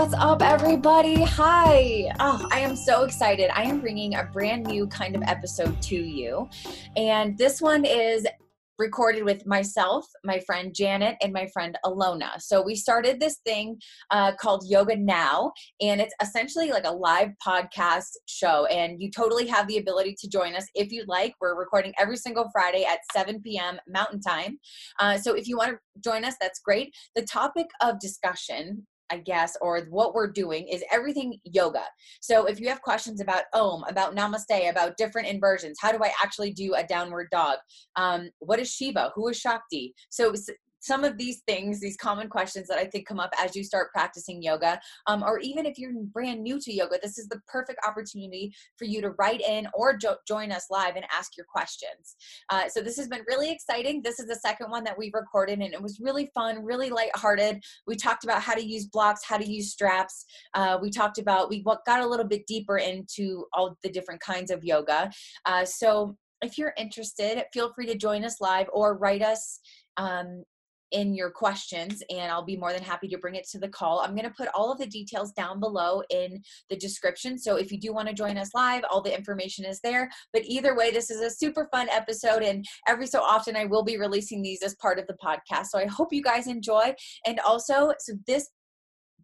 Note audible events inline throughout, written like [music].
What's up, everybody? Hi. Oh, I am so excited. I am bringing a brand new kind of episode to you. And this one is recorded with myself, my friend Janet, and my friend Alona. So we started this thing uh, called Yoga Now, and it's essentially like a live podcast show. And you totally have the ability to join us if you'd like. We're recording every single Friday at 7 p.m. Mountain Time. Uh, so if you want to join us, that's great. The topic of discussion I guess, or what we're doing is everything yoga. So if you have questions about Om, about Namaste, about different inversions, how do I actually do a downward dog? Um, what is Shiva? Who is Shakti? So some of these things, these common questions that I think come up as you start practicing yoga, um, or even if you're brand new to yoga, this is the perfect opportunity for you to write in or jo- join us live and ask your questions. Uh, so this has been really exciting. This is the second one that we've recorded, and it was really fun, really lighthearted. We talked about how to use blocks, how to use straps. Uh, we talked about we got a little bit deeper into all the different kinds of yoga. Uh, so if you're interested, feel free to join us live or write us um, in your questions and I'll be more than happy to bring it to the call. I'm going to put all of the details down below in the description. So if you do want to join us live, all the information is there. But either way, this is a super fun episode and every so often I will be releasing these as part of the podcast. So I hope you guys enjoy. And also, so this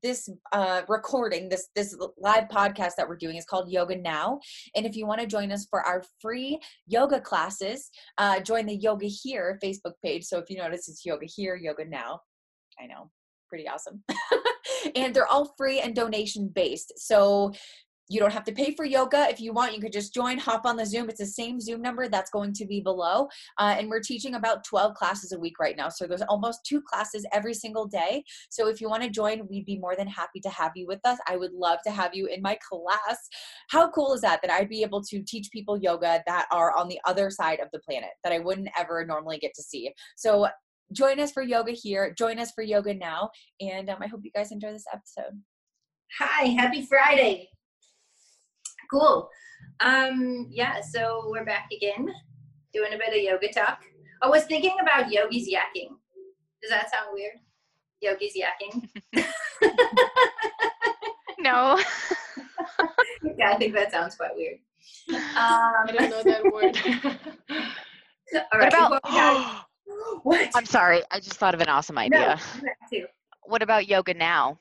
this uh, recording, this this live podcast that we're doing is called Yoga Now. And if you want to join us for our free yoga classes, uh, join the Yoga Here Facebook page. So if you notice, it's Yoga Here, Yoga Now. I know, pretty awesome. [laughs] and they're all free and donation based. So you don't have to pay for yoga. If you want you could just join hop on the zoom. It's the same zoom number that's going to be below. Uh, and we're teaching about 12 classes a week right now. So there's almost two classes every single day. So if you want to join we'd be more than happy to have you with us. I would love to have you in my class. How cool is that that i'd be able to teach people yoga that are on the other side of the planet that i wouldn't ever normally get to see. So join us for yoga here. Join us for yoga now. And um, i hope you guys enjoy this episode. Hi happy friday Cool. Um, yeah, so we're back again, doing a bit of yoga talk. I was thinking about yogis yakking. Does that sound weird? Yogis yakking? [laughs] [laughs] no. yeah, I think that sounds quite weird. Um, I don't know that word. [laughs] all right. What about? [gasps] what? I'm sorry. I just thought of an awesome idea. No, what about yoga now?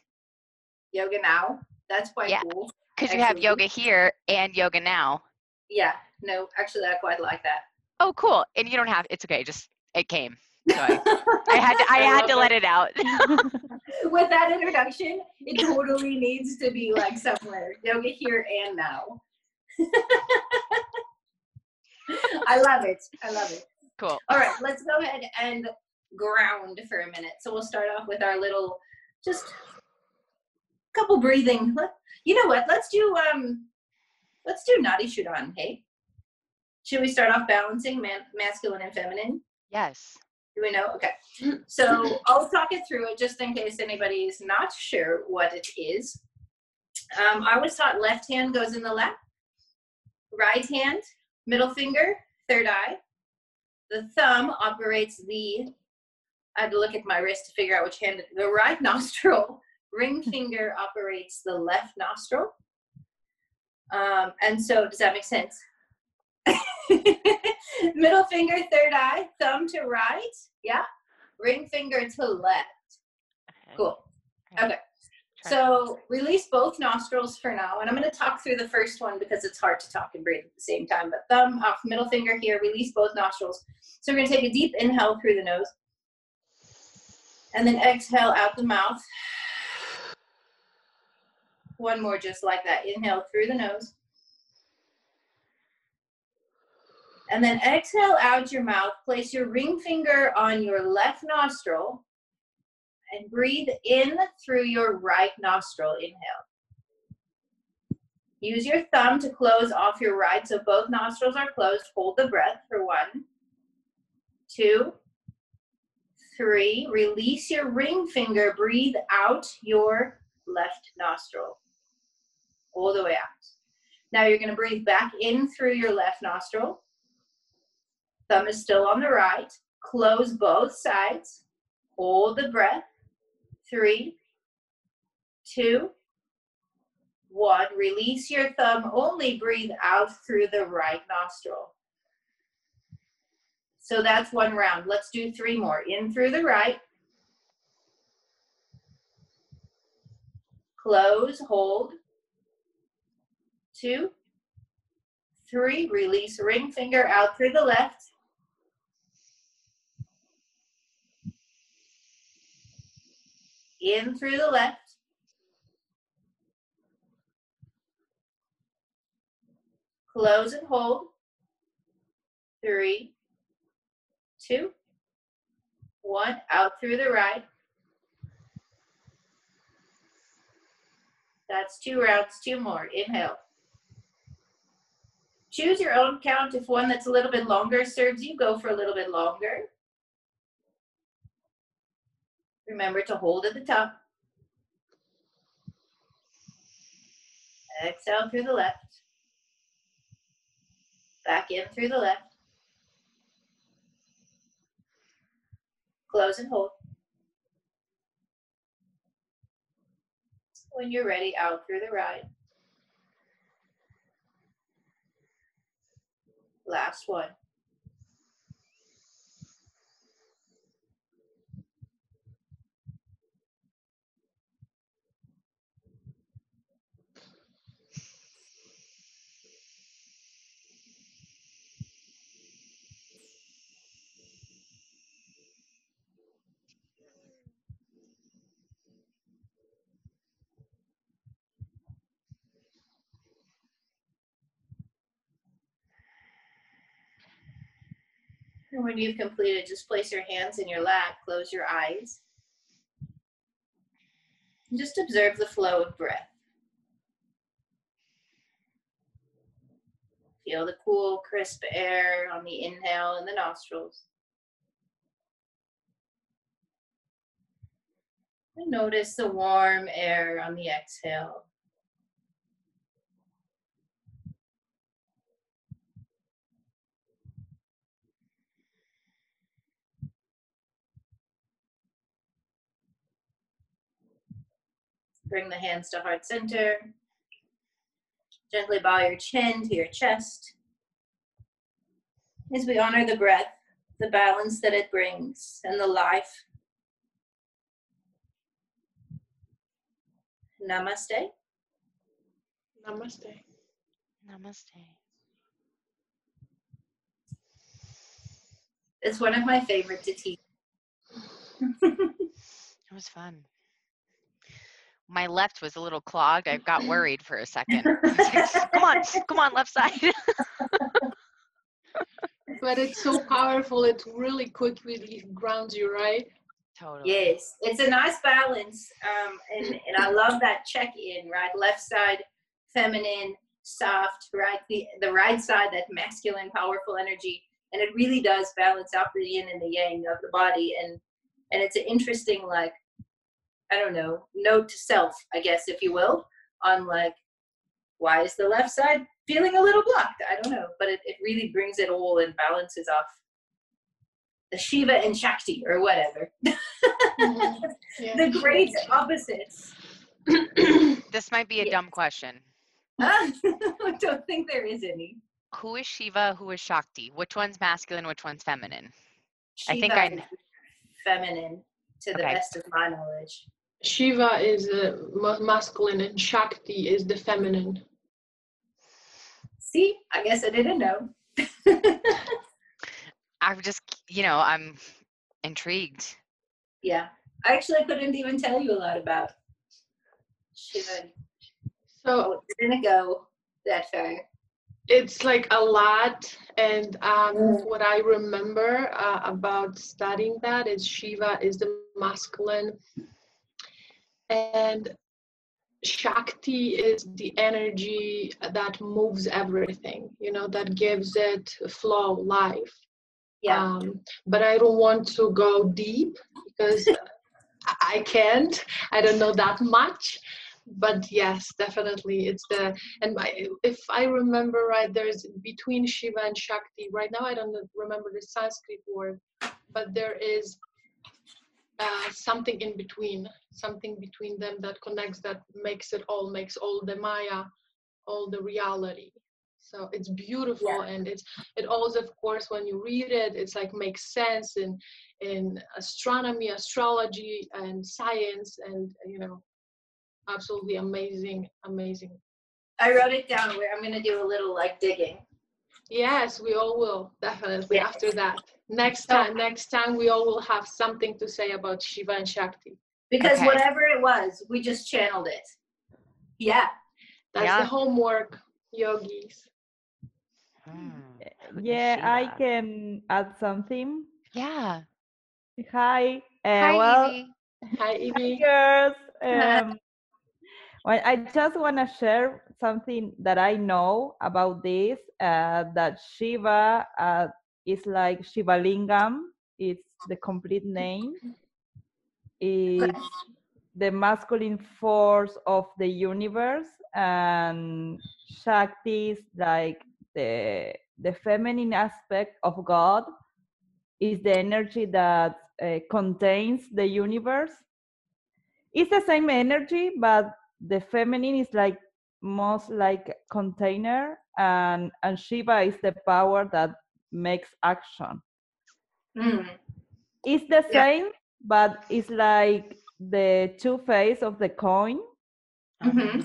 Yoga now. That's quite yeah. cool. Because you have yoga here and yoga now. Yeah, no, actually, I quite like that. Oh, cool. And you don't have. It's okay. Just it came. So I, [laughs] I, had to. I, I had to let it out. [laughs] With that introduction, it totally needs to be like somewhere yoga here and now. [laughs] I love it. I love it. Cool. All right, let's go ahead and ground for a minute. So we'll start off with our little, just couple breathing you know what? Let's do um, let's do Nadi Shodhana. Hey, should we start off balancing man, masculine and feminine? Yes. Do we know? Okay. So I'll talk it through it just in case anybody's not sure what it is. Um, I was taught left hand goes in the left, right hand, middle finger, third eye. The thumb operates the, I had to look at my wrist to figure out which hand, the right [laughs] nostril ring finger operates the left nostril. Um, and so, does that make sense? [laughs] Middle finger, third eye, thumb to right. Yeah. Ring finger to left. Cool. Okay. So release both nostrils for now. And I'm going to talk through the first one because it's hard to talk and breathe at the same time. But thumb off, middle finger here, release both nostrils. So we're going to take a deep inhale through the nose. And then exhale out the mouth. One more just like that. Inhale through the nose. And then exhale out your mouth. Place your ring finger on your left nostril and breathe in through your right nostril. Inhale. Use your thumb to close off your right so both nostrils are closed. Hold the breath for one, two, three. Release your ring finger. Breathe out your left nostril all the way out. Now you're going to breathe back in through your left nostril. Thumb is still on the right. Close both sides. Hold the breath. Three, two, one. Release your thumb, only breathe out through the right nostril. So that's one round. Let's do three more. In through the right. Close, hold. Two, three, release ring finger out through the left. In through the left. Close and hold. Three, two, one. Out through the right. That's two rounds, two more. Inhale. Choose your own count. If one that's a little bit longer serves you, go for a little bit longer. Remember to hold at the top. Exhale through the left. Back in through the left. Close and hold. When you're ready, out through the right. Last one. And when you've completed, just place your hands in your lap, close your eyes. And just observe the flow of breath. Feel the cool, crisp air on the inhale in the nostrils. And notice the warm air on the exhale. Bring the hands to heart center. Gently bow your chin to your chest. As we honor the breath, the balance that it brings, and the life. Namaste. Namaste. Namaste. It's one of my favorite to teach. it was fun my left was a little clogged. I got [laughs] worried for a second. [laughs] come on, come on, left side. [laughs] but it's so powerful. It really quickly grounds you, right? Totally. Yes, it's a nice balance, um, and and I love that check in. Right, left side, feminine, soft. Right, the the right side, that masculine, powerful energy, and it really does balance out the yin and the yang of the body. And and it's an interesting like I don't know, note to self, I guess, if you will, on like, why is the left side feeling a little blocked? I don't know, but it, it really brings it all and balances off the Shiva and Shakti or whatever. Mm-hmm. [laughs] Yeah. the great opposites. [clears throat] this might be a yeah. dumb question. I [laughs] don't think there is any. Who is Shiva? Who is Shakti? Which one's masculine? Which one's feminine? Shiva I think I feminine to the okay. best of my knowledge. Shiva is uh, masculine and Shakti is the feminine. See, I guess I didn't know. [laughs] I'm just, you know, I'm intrigued. Yeah, I actually couldn't even tell you a lot about Shiva. So oh, didn't go that far. It's like a lot, and um, mm. what I remember uh, about studying that is Shiva is the masculine and Shakti is the energy that moves everything, you know, that gives it flow, life. Yeah. Um, but I don't want to go deep because I can't. I don't know that much. But yes, definitely, it's the and my, if I remember right, there's between Shiva and Shakti. Right now, I don't remember the Sanskrit word, but there is uh, something in between, something between them that connects, that makes it all, makes all the Maya, all the reality. So it's beautiful, yeah. and it's it also, of course, when you read it, it's like makes sense in in astronomy, astrology, and science, and you know, absolutely amazing, amazing. I wrote it down. Where I'm going to do a little like digging. Yes, we all will definitely yeah. after that. Next time, next time we all will have something to say about Shiva and Shakti. Because okay. whatever it was, we just channeled it. Yeah. That's yeah. the homework, yogis. Hmm. Yeah, I can add something. Yeah. Hi. Uh, Hi, well, Evie. [laughs] Hi, Evie. Hi, girls. [laughs] Um, well, I just want to share something that I know about this. Uh, that Shiva uh, is like Shiva Lingam. It's the complete name. It's the masculine force of the universe, and Shakti is like the the feminine aspect of God. Is the energy that uh, contains the universe. It's the same energy, but the feminine is like most like container and and shiva is the power that makes action. Mm. it's the same but it's like the two face of the coin. Mm-hmm.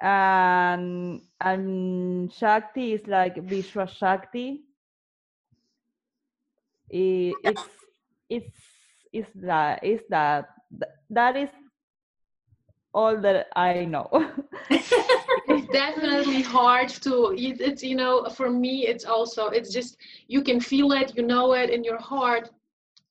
and and shakti is like vishwa shakti. It, it's it's it's that is that that is all that I know. it's definitely hard to it's you know for me it's also it's just you can feel it you know it in your heart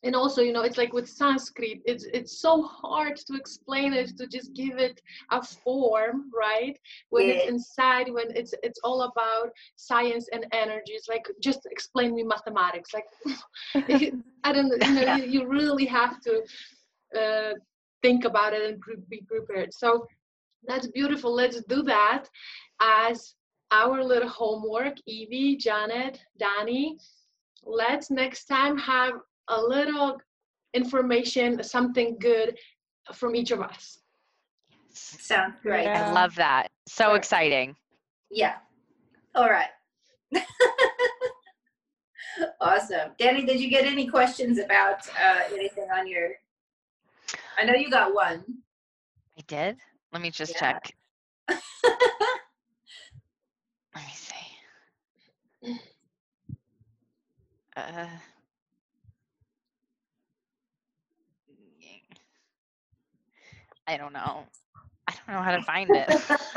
and also you know it's like with sanskrit it's it's so hard to explain it to just give it a form right when yeah. it's inside when it's it's all about science and energy it's like just explain me mathematics like [laughs] i don't know you, know, you, you really have to uh, think about it and be prepared. So that's beautiful. Let's do that as our little homework. Evie, Janet, Danny, let's next time have a little information, something good from each of us. Sounds great. Yeah. I love that. So right. exciting. Yeah. All right. [laughs] awesome. Danny, did you get any questions about uh, anything on your I know you got one. I did. Let me just yeah. check. Let me see. Uh, I don't know. I don't know how to find it. [laughs]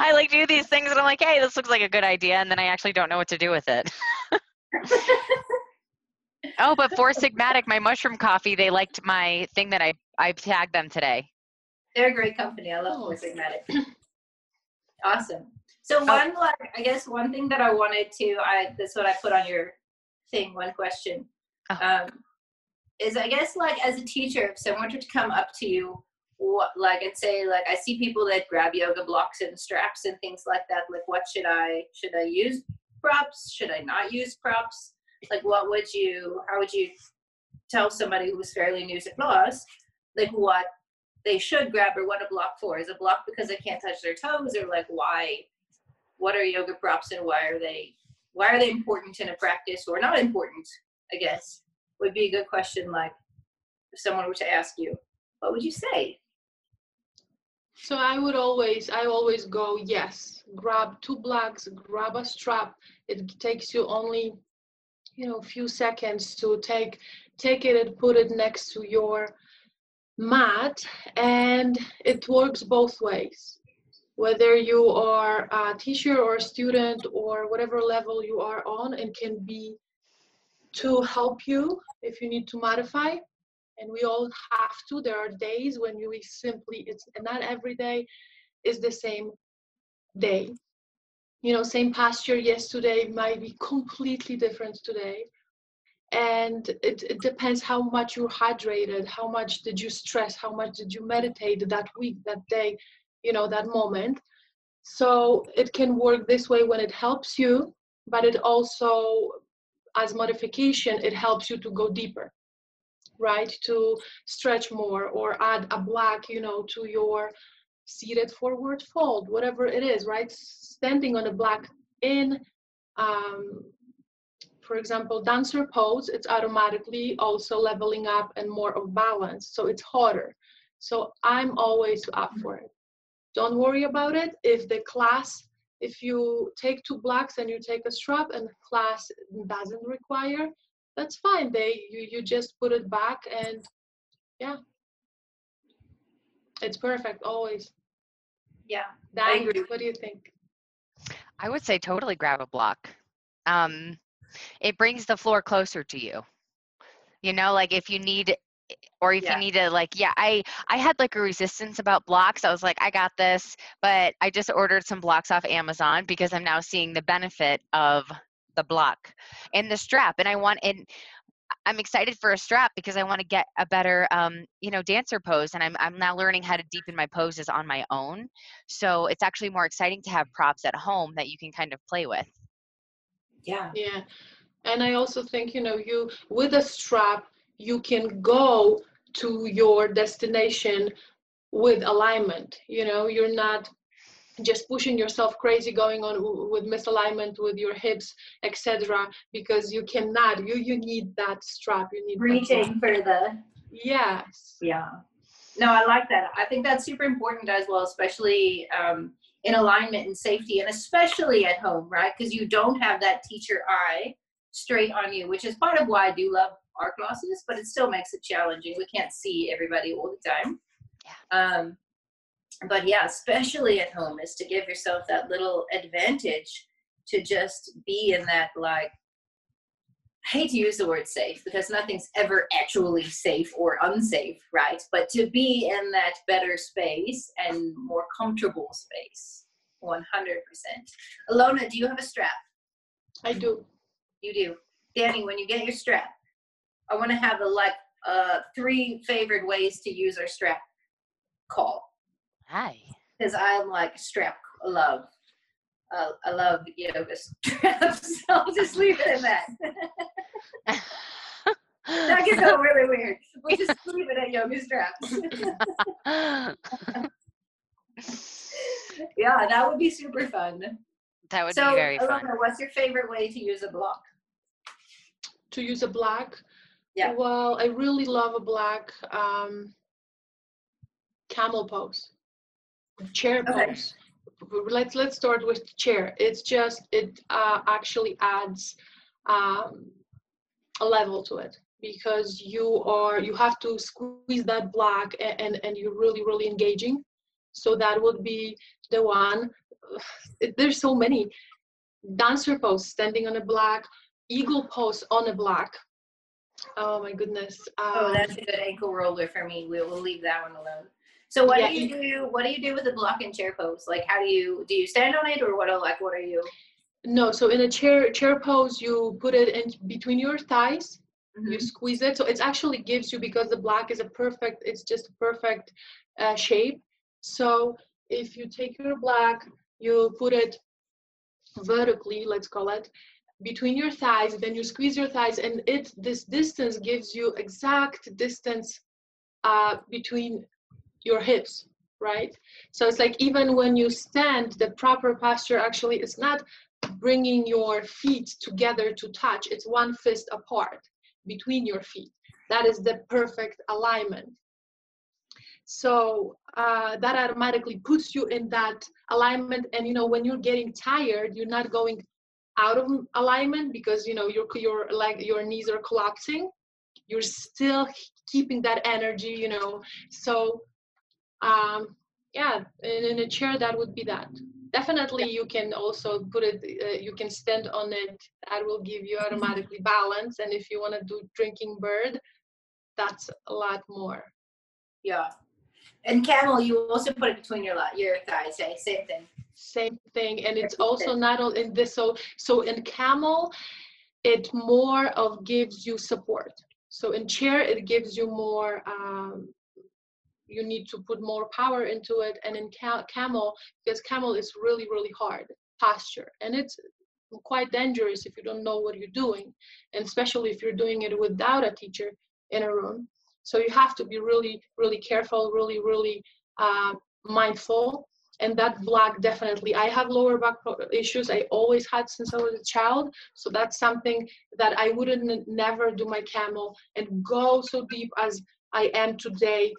I like do these things and I'm like, hey, this looks like a good idea, and then I actually don't know what to do with it. [laughs] Oh, but Four Sigmatic, my mushroom coffee, they liked my thing that I I tagged them today. They're a great company. I love Four Sigmatic. [clears throat] awesome. So oh. one, oh. like, I guess one thing that I wanted to, I that's what I put on your thing. One question, oh. um, is I guess like as a teacher, if someone were to come up to you, what like and say like I see people that grab yoga blocks and straps and things like that. Like, what should I should I use props? Should I not use props? Like what would you how would you tell somebody who's fairly new to floss like what they should grab or what a block for? Is a block because they can't touch their toes or like why what are yoga props and why are they why are they important in a practice or not important i guess would be a good question like if someone were to ask you what would you say? So i would always i always go yes grab two blocks grab a strap. It takes you only you know a few seconds to take take it and put it next to your mat and it works both ways. Whether you are a teacher or a student or whatever level you are on and can be to help you if you need to modify. And we all have to. There are days when you simply it's not every day is the same day you know same posture yesterday might be completely different today. And it, it, depends how much you're hydrated how much did you stress how much did you meditate that week that day you know that moment. So it can work this way when it helps you but it also as modification it helps you to go deeper right? To stretch more or add a block you know to your seated forward fold whatever it is right? Standing on a block in um, for example dancer pose it's automatically also leveling up and more of balance so it's harder so i'm always up for it. Don't worry about it. If the class if you take two blocks and you take a strap and class doesn't require that's fine. They you, you just put it back and yeah. It's perfect always yeah Dan, what do you think i would say totally grab a block um it brings the floor closer to you you know like if you need or if yeah. you need to like yeah i i had like a resistance about blocks i was like i got this but i just ordered some blocks off amazon because i'm now seeing the benefit of the block and the strap and i want and i'm excited for a strap because i want to get a better um, you know dancer pose and I'm, I'm now learning how to deepen my poses on my own. So it's actually more exciting to have props at home that you can kind of play with. Yeah. Yeah. And i also think you know you with a strap you can go to your destination with alignment you know? You're not just pushing yourself crazy going on with misalignment with your hips etc because you cannot you you need that strap you need reaching for the yes. Yeah. No i like that. I think that's super important as well especially um, in alignment and safety and especially at home right? Because you don't have that teacher eye straight on you which is part of why i do love our classes but it still makes it challenging. We can't see everybody all the time. Yeah. um, but yeah, especially at home, is to give yourself that little advantage to just be in that like I hate to use the word safe because nothing's ever actually safe or unsafe, right? But to be in that better space and more comfortable space, 100%. Alona, do you have a strap? I do. You do. Danny, when you get your strap, I want to have a like uh, three favorite ways to use our strap call. Hi. Because I'm like strap love. Uh, I love yoga straps. so [laughs] I'll just leave it at that. [laughs] that gets all really weird. We'll just leave it at yoga straps. [laughs] yeah, that would be super fun. That would so, be very fun. Alona, what's your favorite way to use a block? To use a block? Yeah. Well, I really love a black um, camel pose chair okay. pose let's let's start with the chair. It's just it uh, actually adds um, a level to it because you are you have to squeeze that block and, and and you're really really engaging. So that would be the one. [sighs] There's so many. Dancer pose standing on a block eagle pose on a block. Oh my goodness. Um, oh that's a good ankle roller for me. We will leave that one alone so what yeah. do you do? What do you do with the block and chair pose? Like, how do you do? You stand on it, or what? Are, like, what are you? No. So in a chair chair pose, you put it in between your thighs. Mm-hmm. You squeeze it, so it actually gives you because the block is a perfect. It's just a perfect uh, shape. So if you take your block, you put it vertically, let's call it, between your thighs. Then you squeeze your thighs, and it this distance gives you exact distance uh, between your hips right? So it's like even when you stand the proper posture actually is not bringing your feet together to touch. It's one fist apart between your feet. That is the perfect alignment. So uh, that automatically puts you in that alignment. And you know when you're getting tired you're not going out of alignment because you know your your like your knees are collapsing. You're still keeping that energy you know. So um, yeah in, in, a chair that would be that. Definitely you can also put it uh, you can stand on it. That will give you automatically balance and if you want to do drinking bird that's a lot more. Yeah. And camel you also put it between your your thighs same thing. Same thing and it's also not all in this so so in camel it more of gives you support. So in chair it gives you more um, you need to put more power into it and in camel because camel is really really hard posture and it's quite dangerous if you don't know what you're doing and especially if you're doing it without a teacher in a room. So you have to be really, really careful, really, really uh, mindful. And that block definitely, I have lower back issues. I always had since I was a child. So that's something that I wouldn't never do my camel and go so deep as I am today,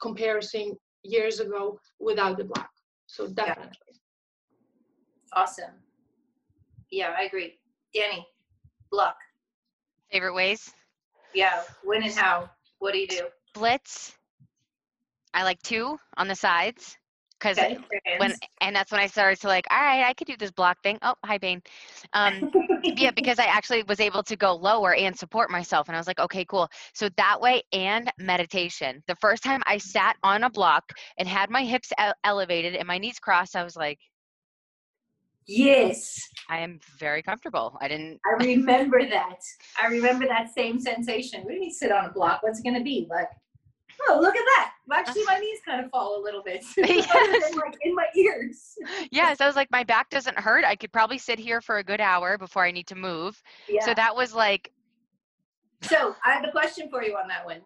comparison years ago without the block. So definitely. Yeah. Awesome. Yeah, I agree. Danny, block. Favorite ways? Yeah, when and how? What do you do? Blitz. I like two on the sides because okay, when and that's when I started to like, all right, I could do this block thing. Oh, hi, Bane. Um, [laughs] yeah, because I actually was able to go lower and support myself, and I was like, okay, cool. So that way, and meditation. The first time I sat on a block and had my hips elevated and my knees crossed, I was like, Yes. I am very comfortable. I didn't. I remember that. I remember that same sensation. We didn't sit on a block. What's it going to be? Like, oh, look at that. Actually, my [laughs] knees kind of fall a little bit. [laughs] yes. like in my ears. yes. I was like, my back doesn't hurt. I could probably sit here for a good hour before I need to move. Yeah. So that was like. So I have a question for you on that one.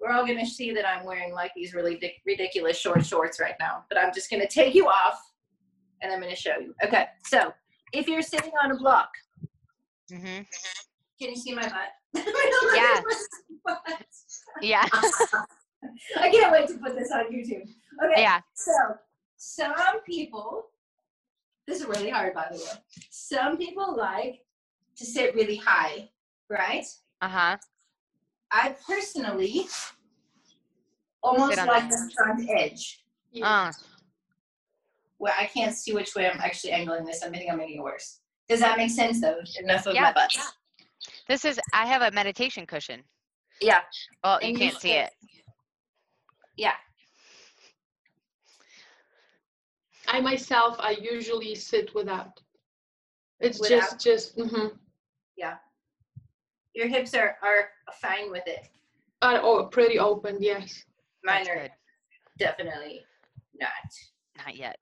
We're all going to see that I'm wearing like these really ridiculous short shorts right now, but I'm just going to take you off and I'm going to show you. Okay, so if you're sitting on a block, mm-hmm. can you see my butt? Yeah. yeah. [laughs] I can't wait to put this on YouTube. Okay. Yeah. So some people, this is really hard by the way. Some people like to sit really high, right? Uh huh. I personally almost like the front edge. Uh well, I can't see which way I'm actually angling this. I think I'm making it worse. Does that make sense though? Enough of yeah. my butt. This is, I have a meditation cushion. Yeah. Oh, you can't see it. Yeah. I myself, I usually sit without. It's without. just, just, mm-hmm. Yeah. Your hips are, are fine with it. Uh, oh, pretty open, yes. Mine That's are good. definitely not. Not yet.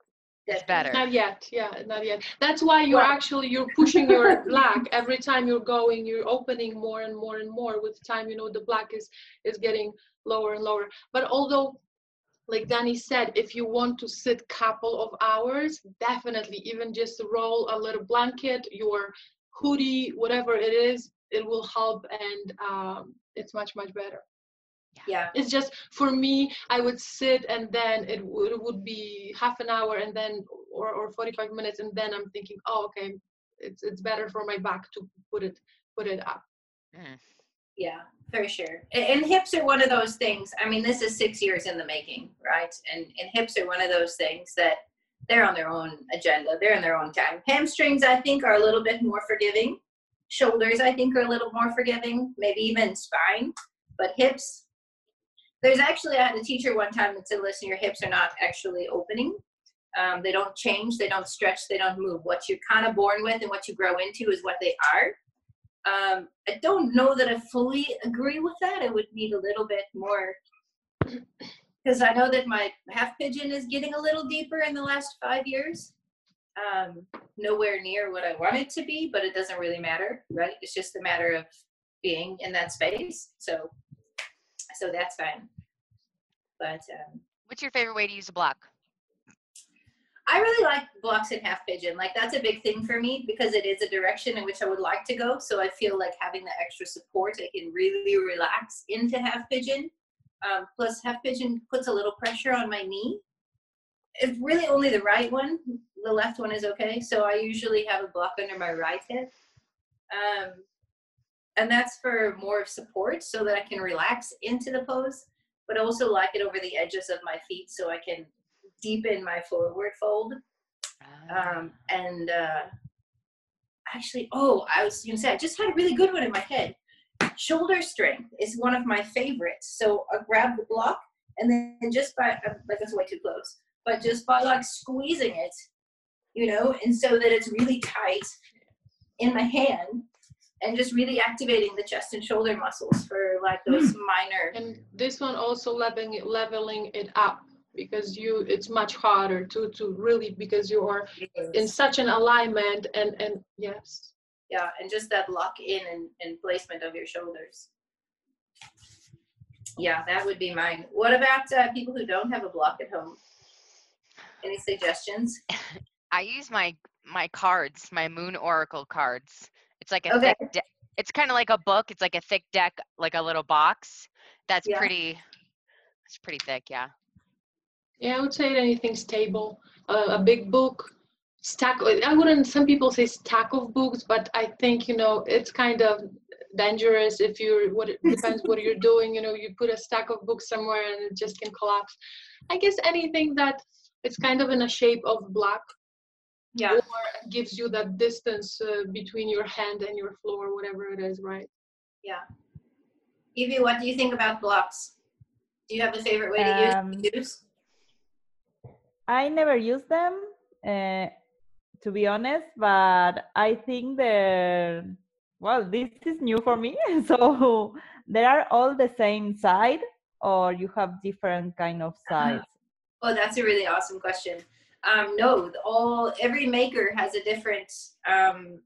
It's better. Not yet. Yeah, not yet. That's why you're actually you're pushing your [laughs] black every time you're going. You're opening more and more and more. With time, you know the black is is getting lower and lower. But although, like Danny said, if you want to sit couple of hours, definitely even just roll a little blanket, your hoodie, whatever it is, it will help and um, it's much much better yeah. It's just for me i would sit and then it would, it would be half an hour and then or, or 45 minutes and then i'm thinking oh okay it's it's better for my back to put it put it up. Mm. yeah for sure. And, and hips are one of those things i mean this is six years in the making right? And and hips are one of those things that they're on their own agenda they're in their own time. Hamstrings i think are a little bit more forgiving. Shoulders i think are a little more forgiving maybe even spine. But hips there's actually, I had a teacher one time that said, listen, your hips are not actually opening. Um, they don't change, they don't stretch, they don't move. What you're kind of born with and what you grow into is what they are. Um, I don't know that I fully agree with that. I would need a little bit more because I know that my half pigeon is getting a little deeper in the last five years. Um, nowhere near what I want it to be, but it doesn't really matter, right? It's just a matter of being in that space. So so that's fine. But um, what's your favorite way to use a block? I really like blocks in half pigeon. Like that's a big thing for me because it is a direction in which I would like to go. So I feel like having the extra support, I can really relax into half pigeon. Um, plus, half pigeon puts a little pressure on my knee. It's really only the right one. The left one is okay. So I usually have a block under my right hip. Um, and that's for more support so that I can relax into the pose, but also like it over the edges of my feet so I can deepen my forward fold. Um, and uh, actually, oh, I was gonna say I just had a really good one in my head. Shoulder strength is one of my favorites. So I grab the block and then just by uh, like that's way too close, but just by like squeezing it, you know, and so that it's really tight in my hand and just really activating the chest and shoulder muscles for like those mm. minor and this one also leveling it, leveling it up because you it's much harder to to really because you are in such an alignment and and yes yeah and just that lock in and, and placement of your shoulders Yeah, that would be mine. What about uh, people who don't have a block at home? Any suggestions? [laughs] I use my my cards, my Moon Oracle cards. It's like a Okay. thick. De- it's kind of like a book. It's like a thick deck, like a little box. That's Yeah. pretty. It's pretty thick, yeah. Yeah, I would say anything stable. Uh, a big book, stack. I wouldn't. Some people say stack of books, but I think you know it's kind of dangerous if you're. What it depends what you're [laughs] doing. You know, you put a stack of books somewhere and it just can collapse. I guess anything that it's kind of in a shape of block Yeah. or gives you that distance uh, between your hand and your floor, whatever it is, right? Yeah. Evie, what do you think about blocks? Do you have a favorite way to Um, use use? I never use them, uh, to be honest, but I think they're, well, this is new for me. [laughs] So they are all the same side or you have different kind of sides? Oh, that's a really awesome question. Um, no, all every maker has a different um,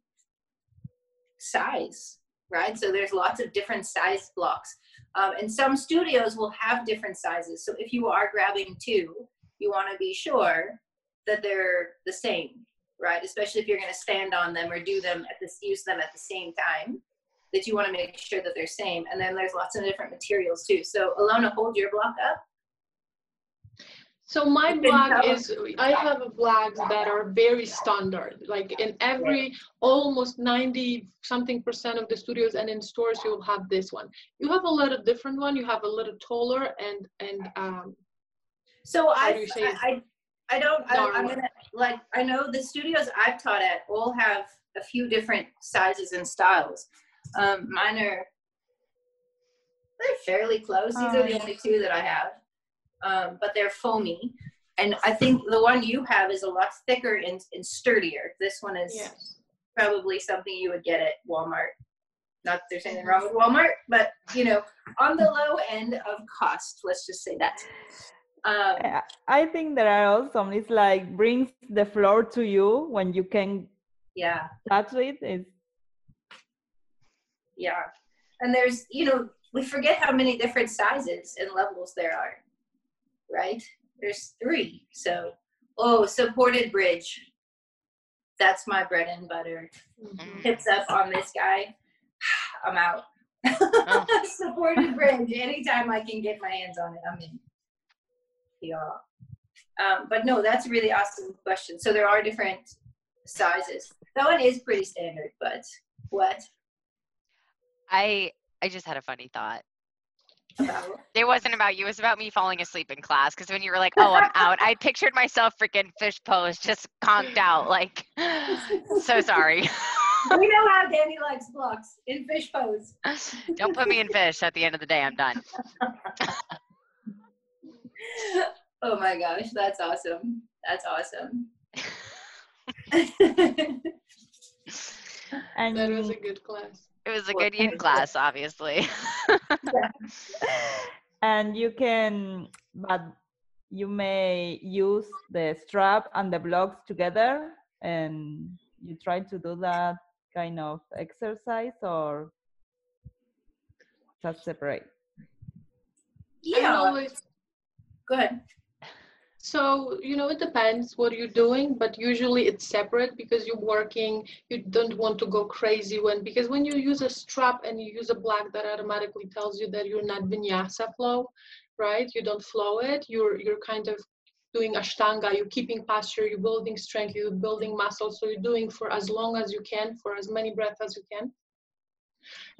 size, right? So there's lots of different size blocks, um, and some studios will have different sizes. So if you are grabbing two, you want to be sure that they're the same, right? Especially if you're going to stand on them or do them at this, use them at the same time. That you want to make sure that they're same, and then there's lots of different materials too. So Alona, hold your block up. So my blog is, I have blogs that are very standard. Like in every, almost 90 something percent of the studios and in stores, you'll have this one. You have a little different one. You have a little taller and, and, um, So How I, do you say it? I, I don't, I, I'm gonna, like, I know the studios I've taught at all have a few different sizes and styles. Um, mine are, they're fairly close. These are the Oh. only two that I have. Um, but they're foamy. And I think the one you have is a lot thicker and, and sturdier. This one is yes. probably something you would get at Walmart. Not that there's anything wrong with Walmart, but you know, on the low end of cost, let's just say that. Um, I- I think there are also it's like brings the floor to you when you can yeah. touch it. It's Yeah. And there's, you know, we forget how many different sizes and levels there are, right? There's three. So, oh, supported bridge. That's my bread and butter. Mhm. Hips up on this guy. [sighs] I'm out. Oh. [laughs] supported bridge. Anytime I can get my hands on it, I'm in. Yeah. Um, but no, that's a really awesome question. So there are different sizes. That one is pretty standard, but what I I just had a funny thought. About? [laughs] It wasn't about you. It was about me falling asleep in class. Because when you were like, "Oh, I'm out," I pictured myself freaking fish pose, just conked out. Like, [laughs] so sorry. [laughs] we know how Danny likes blocks in fish pose. Don't put me in fish. At the end of the day, I'm done. Oh my gosh, that's awesome. That's awesome. and That was a good class. It was a Well, good [laughs] yin class, obviously. [laughs] and you can but you may use the strap and the blocks together and you try to do that kind of exercise or just separate I yeah, always, good. So, you know, it depends what you're doing, but usually it's separate because you're working. You don't want to go crazy when, because when you use a strap and you use a black, that automatically tells you that you're not vinyasa flow, right? You don't flow it. You're, you're kind of doing ashtanga. You're keeping posture. You're building strength. You're building muscle. So you're doing for as long as you can, for as many breaths as you can.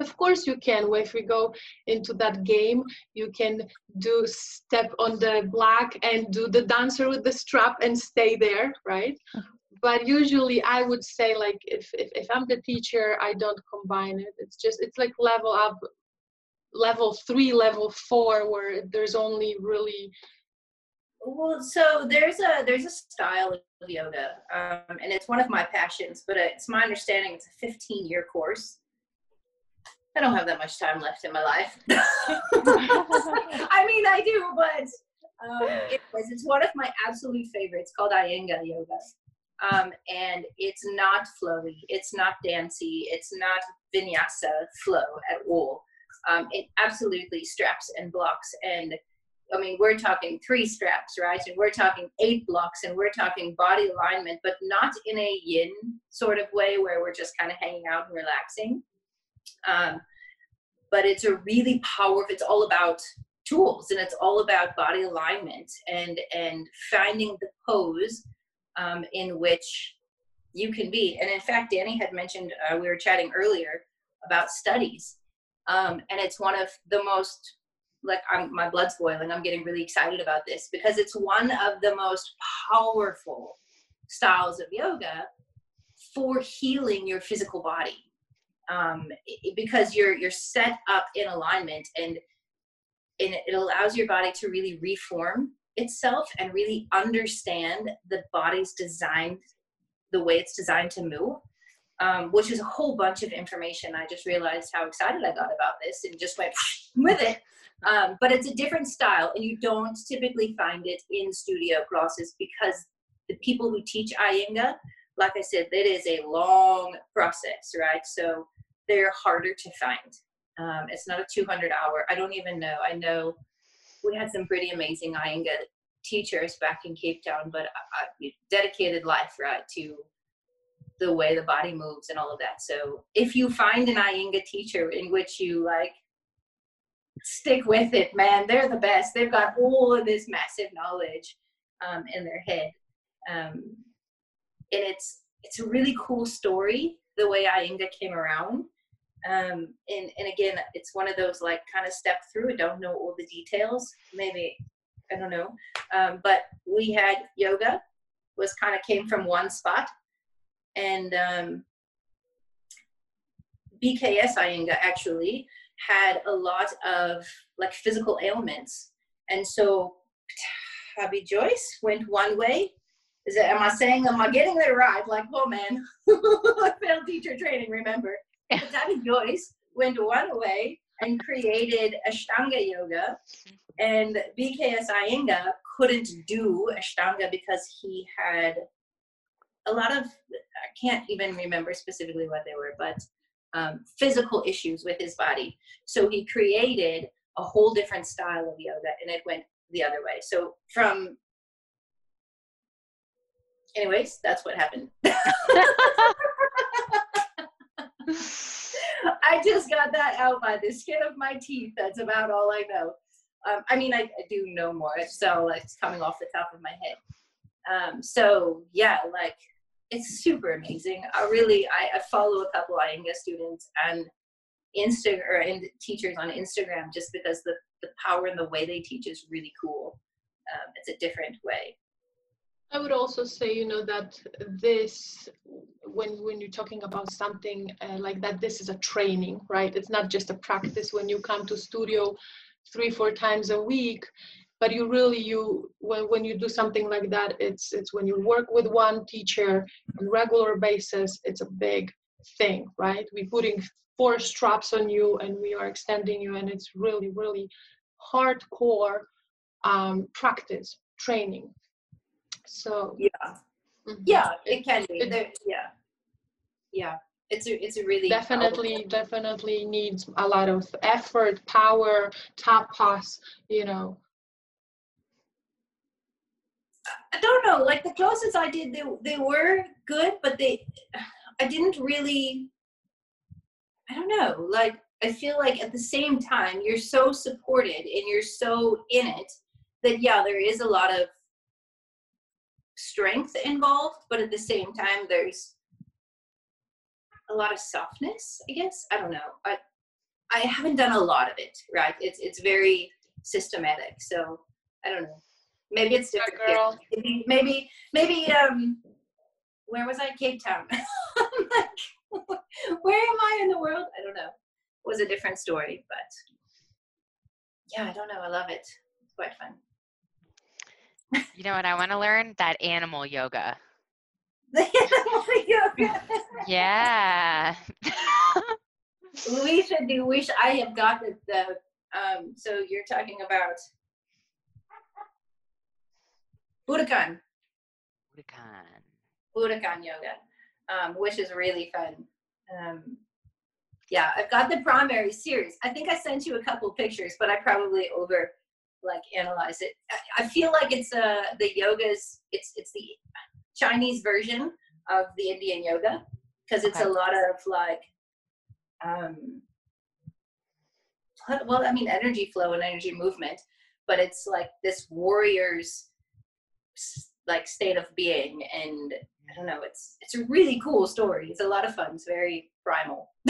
Of course you can. If we go into that game, you can do step on the black and do the dancer with the strap and stay there, right? But usually I would say like if, if, if I'm the teacher, I don't combine it. It's just it's like level up level three, level four where there's only really Well, so there's a there's a style of yoga, um, and it's one of my passions. But it's my understanding it's a 15 year course. I don't have that much time left in my life. [laughs] [laughs] I mean, I do, but um, anyways, it's one of my absolute favorites called Iyengar yoga. Um, and it's not flowy, it's not dancey, it's not vinyasa flow at all. um, it absolutely straps and blocks and I mean, we're talking three straps, right? And we're talking eight blocks and we're talking body alignment, but not in a yin sort of way where we're just kind of hanging out and relaxing. Um, but it's a really powerful, it's all about tools and it's all about body alignment and, and finding the pose um, in which you can be. And in fact, Danny had mentioned, uh, we were chatting earlier about studies. Um, and it's one of the most like I'm, my blood's boiling. I'm getting really excited about this because it's one of the most powerful styles of yoga for healing your physical body. Um, because you're you're set up in alignment and and it allows your body to really reform itself and really understand the body's design the way it's designed to move um, which is a whole bunch of information. I just realized how excited i got about this and just went [laughs] with it. Um, but it's a different style, and you don't typically find it in studio classes because the people who teach Iyengar, like I said, it is a long process, right? So they're harder to find. Um, it's not a 200 hour. I don't even know. I know we had some pretty amazing Iyengar teachers back in Cape Town, but I, I dedicated life, right, to the way the body moves and all of that. So if you find an Iyengar teacher in which you like stick with it, man. They're the best. They've got all of this massive knowledge um, in their head, um, and it's it's a really cool story the way Iyengar came around. Um, and and again, it's one of those like kind of step through. I don't know all the details. Maybe I don't know. Um, but we had yoga was kind of came from one spot, and um, BKS Iyengar actually had a lot of like physical ailments. And so Abby Jois went one way. Is it, am I saying, am I getting it right? Like, oh man, [laughs] I failed teacher training, remember? But Jois went one way and created Ashtanga yoga. And BKS Iyengar couldn't do Ashtanga because he had a lot of, I can't even remember specifically what they were, but um, physical issues with his body. So he created a whole different style of yoga and it went the other way. So from anyways, that's what happened. [laughs] I just got that out by the skin of my teeth. That's about all I know. Um, I mean, I, I, do know more, so it's coming off the top of my head. Um, so yeah, like it's super amazing. I really I, I follow a couple Iyengar students and Insta or and teachers on Instagram just because the the power and the way they teach is really cool. Um, it's a different way. I would also say, you know, that this, when when you're talking about something uh, like that, this is a training, right? It's not just a practice. When you come to studio three, four times a week, but you really you when, when you do something like that it's it's when you work with one teacher on regular basis it's a big thing right we're putting four straps on you and we are extending you and it's really really hardcore um, practice training so yeah mm-hmm. yeah it can be it, yeah yeah it's a it's a really definitely powerful. definitely needs a lot of effort power tapas you know I don't know. Like the closest I did, they they were good, but they, I didn't really. I don't know. Like I feel like at the same time, you're so supported and you're so in it that yeah, there is a lot of strength involved, but at the same time, there's a lot of softness. I guess I don't know. I I haven't done a lot of it. Right? It's it's very systematic. So I don't know. Maybe it's different. Girl. Maybe, maybe, maybe, um, where was I? Cape Town. [laughs] like, where am I in the world? I don't know. It was a different story, but yeah, I don't know. I love it. It's quite fun. You know what I want to learn? That animal yoga. [laughs] The animal yoga. yeah. [laughs] we should do. We should, I have got the, the um. So you're talking about Budokon. Budokon. Budokon yoga, um, which is really fun. Um, yeah, I've got the primary series. I think I sent you a couple pictures, but I probably over like analyze it. I, I feel like it's uh the yoga's it's it's the Chinese version of the Indian yoga because it's okay. a lot of like um well I mean energy flow and energy movement, but it's like this warrior's like state of being and I don't know, it's it's a really cool story. It's a lot of fun. It's very primal. [laughs]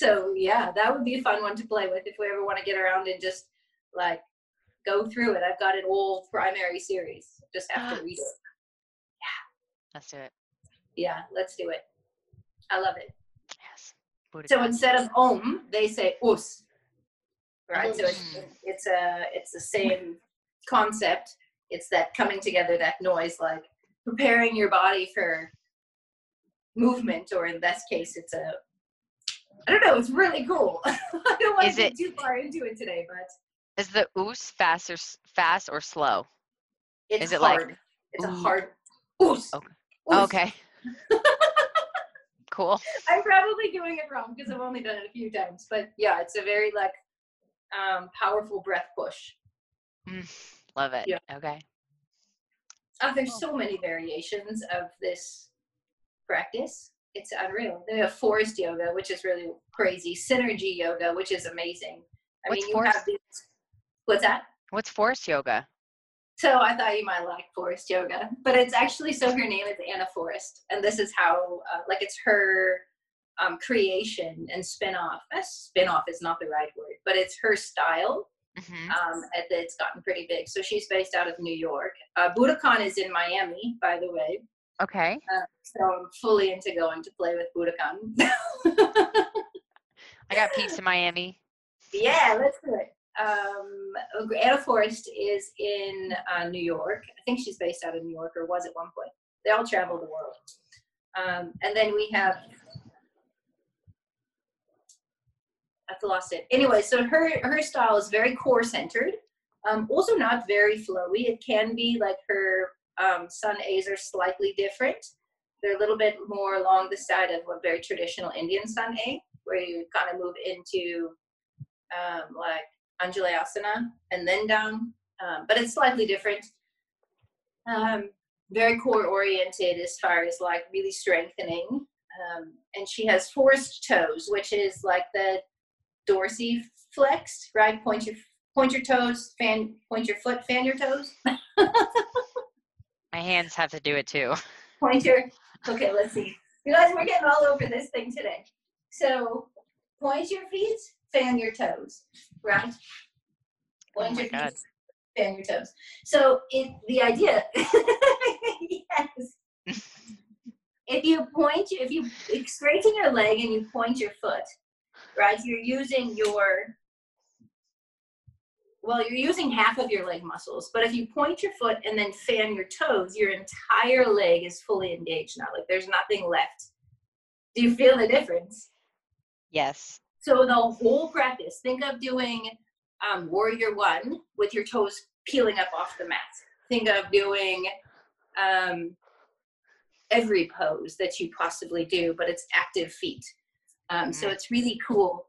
so yeah, that would be a fun one to play with if we ever want to get around and just like go through it. I've got an old primary series. Just have to [gasps] read it. Yeah. Let's do it. Yeah, let's do it. I love it. Yes. So instead of om, they say us. Right? So it's, mm. it's a it's the same concept. It's that coming together, that noise, like preparing your body for movement, or in this case, it's a I don't know. It's really cool. [laughs] I don't want to get too far into it today, but is the oos fast or fast or slow? It's is it hard. Like, it's a hard oos. Okay. Oos. Okay. [laughs] cool. I'm probably doing it wrong because I've only done it a few times, but yeah, it's a very like um, powerful breath push. Mm, love it. Yeah. Okay. Oh, there's so many variations of this practice. It's unreal. They have forest yoga, which is really crazy. Synergy yoga, which is amazing. I What's mean, you forest? have these. What's that? What's forest yoga? So I thought you might like forest yoga, but it's actually so her name is Ana Forrest, and this is how uh, like it's her um, creation and spinoff. Uh, spinoff is not the right word, but it's her style. Mm-hmm. Um, it's gotten pretty big. So she's based out of New York. Uh, Budokon is in Miami, by the way. Okay. Uh, so I'm fully into going to play with Budokon. I got peeps in Miami. Yeah, let's do it. Um, Ana Forrest is in uh, New York. I think she's based out of New York, or was at one point. They all travel the world. Um, and then we have I've lost it. Anyway, so her her style is very core centered. Um, also not very flowy. It can be like her um, sun A's are slightly different. They're a little bit more along the side of a very traditional Indian sun A, where you kind of move into um, like Anjaneyasana and then down. Um, but it's slightly different. Um, very core oriented as far as like really strengthening. Um, and she has forced toes, which is like the dorsiflexed, flexed, right? Point your point your toes, fan point your foot, fan your toes. [laughs] My hands have to do it too. [laughs] Pointer. Okay, let's see. You guys, we're getting all over this thing today. So point your feet, fan your toes, right? Oh point oh your God. feet, fan your toes. So it the idea [laughs] yes. if you point if you straighten your leg and you point your foot, right? You're using your well, you're using half of your leg muscles, but if you point your foot and then fan your toes, your entire leg is fully engaged now. Like there's nothing left. Do you feel the difference? Yes. So the whole practice, think of doing um, Warrior One with your toes peeling up off the mat. Think of doing um, every pose that you possibly do, but it's active feet. Um, so mm-hmm. it's really cool.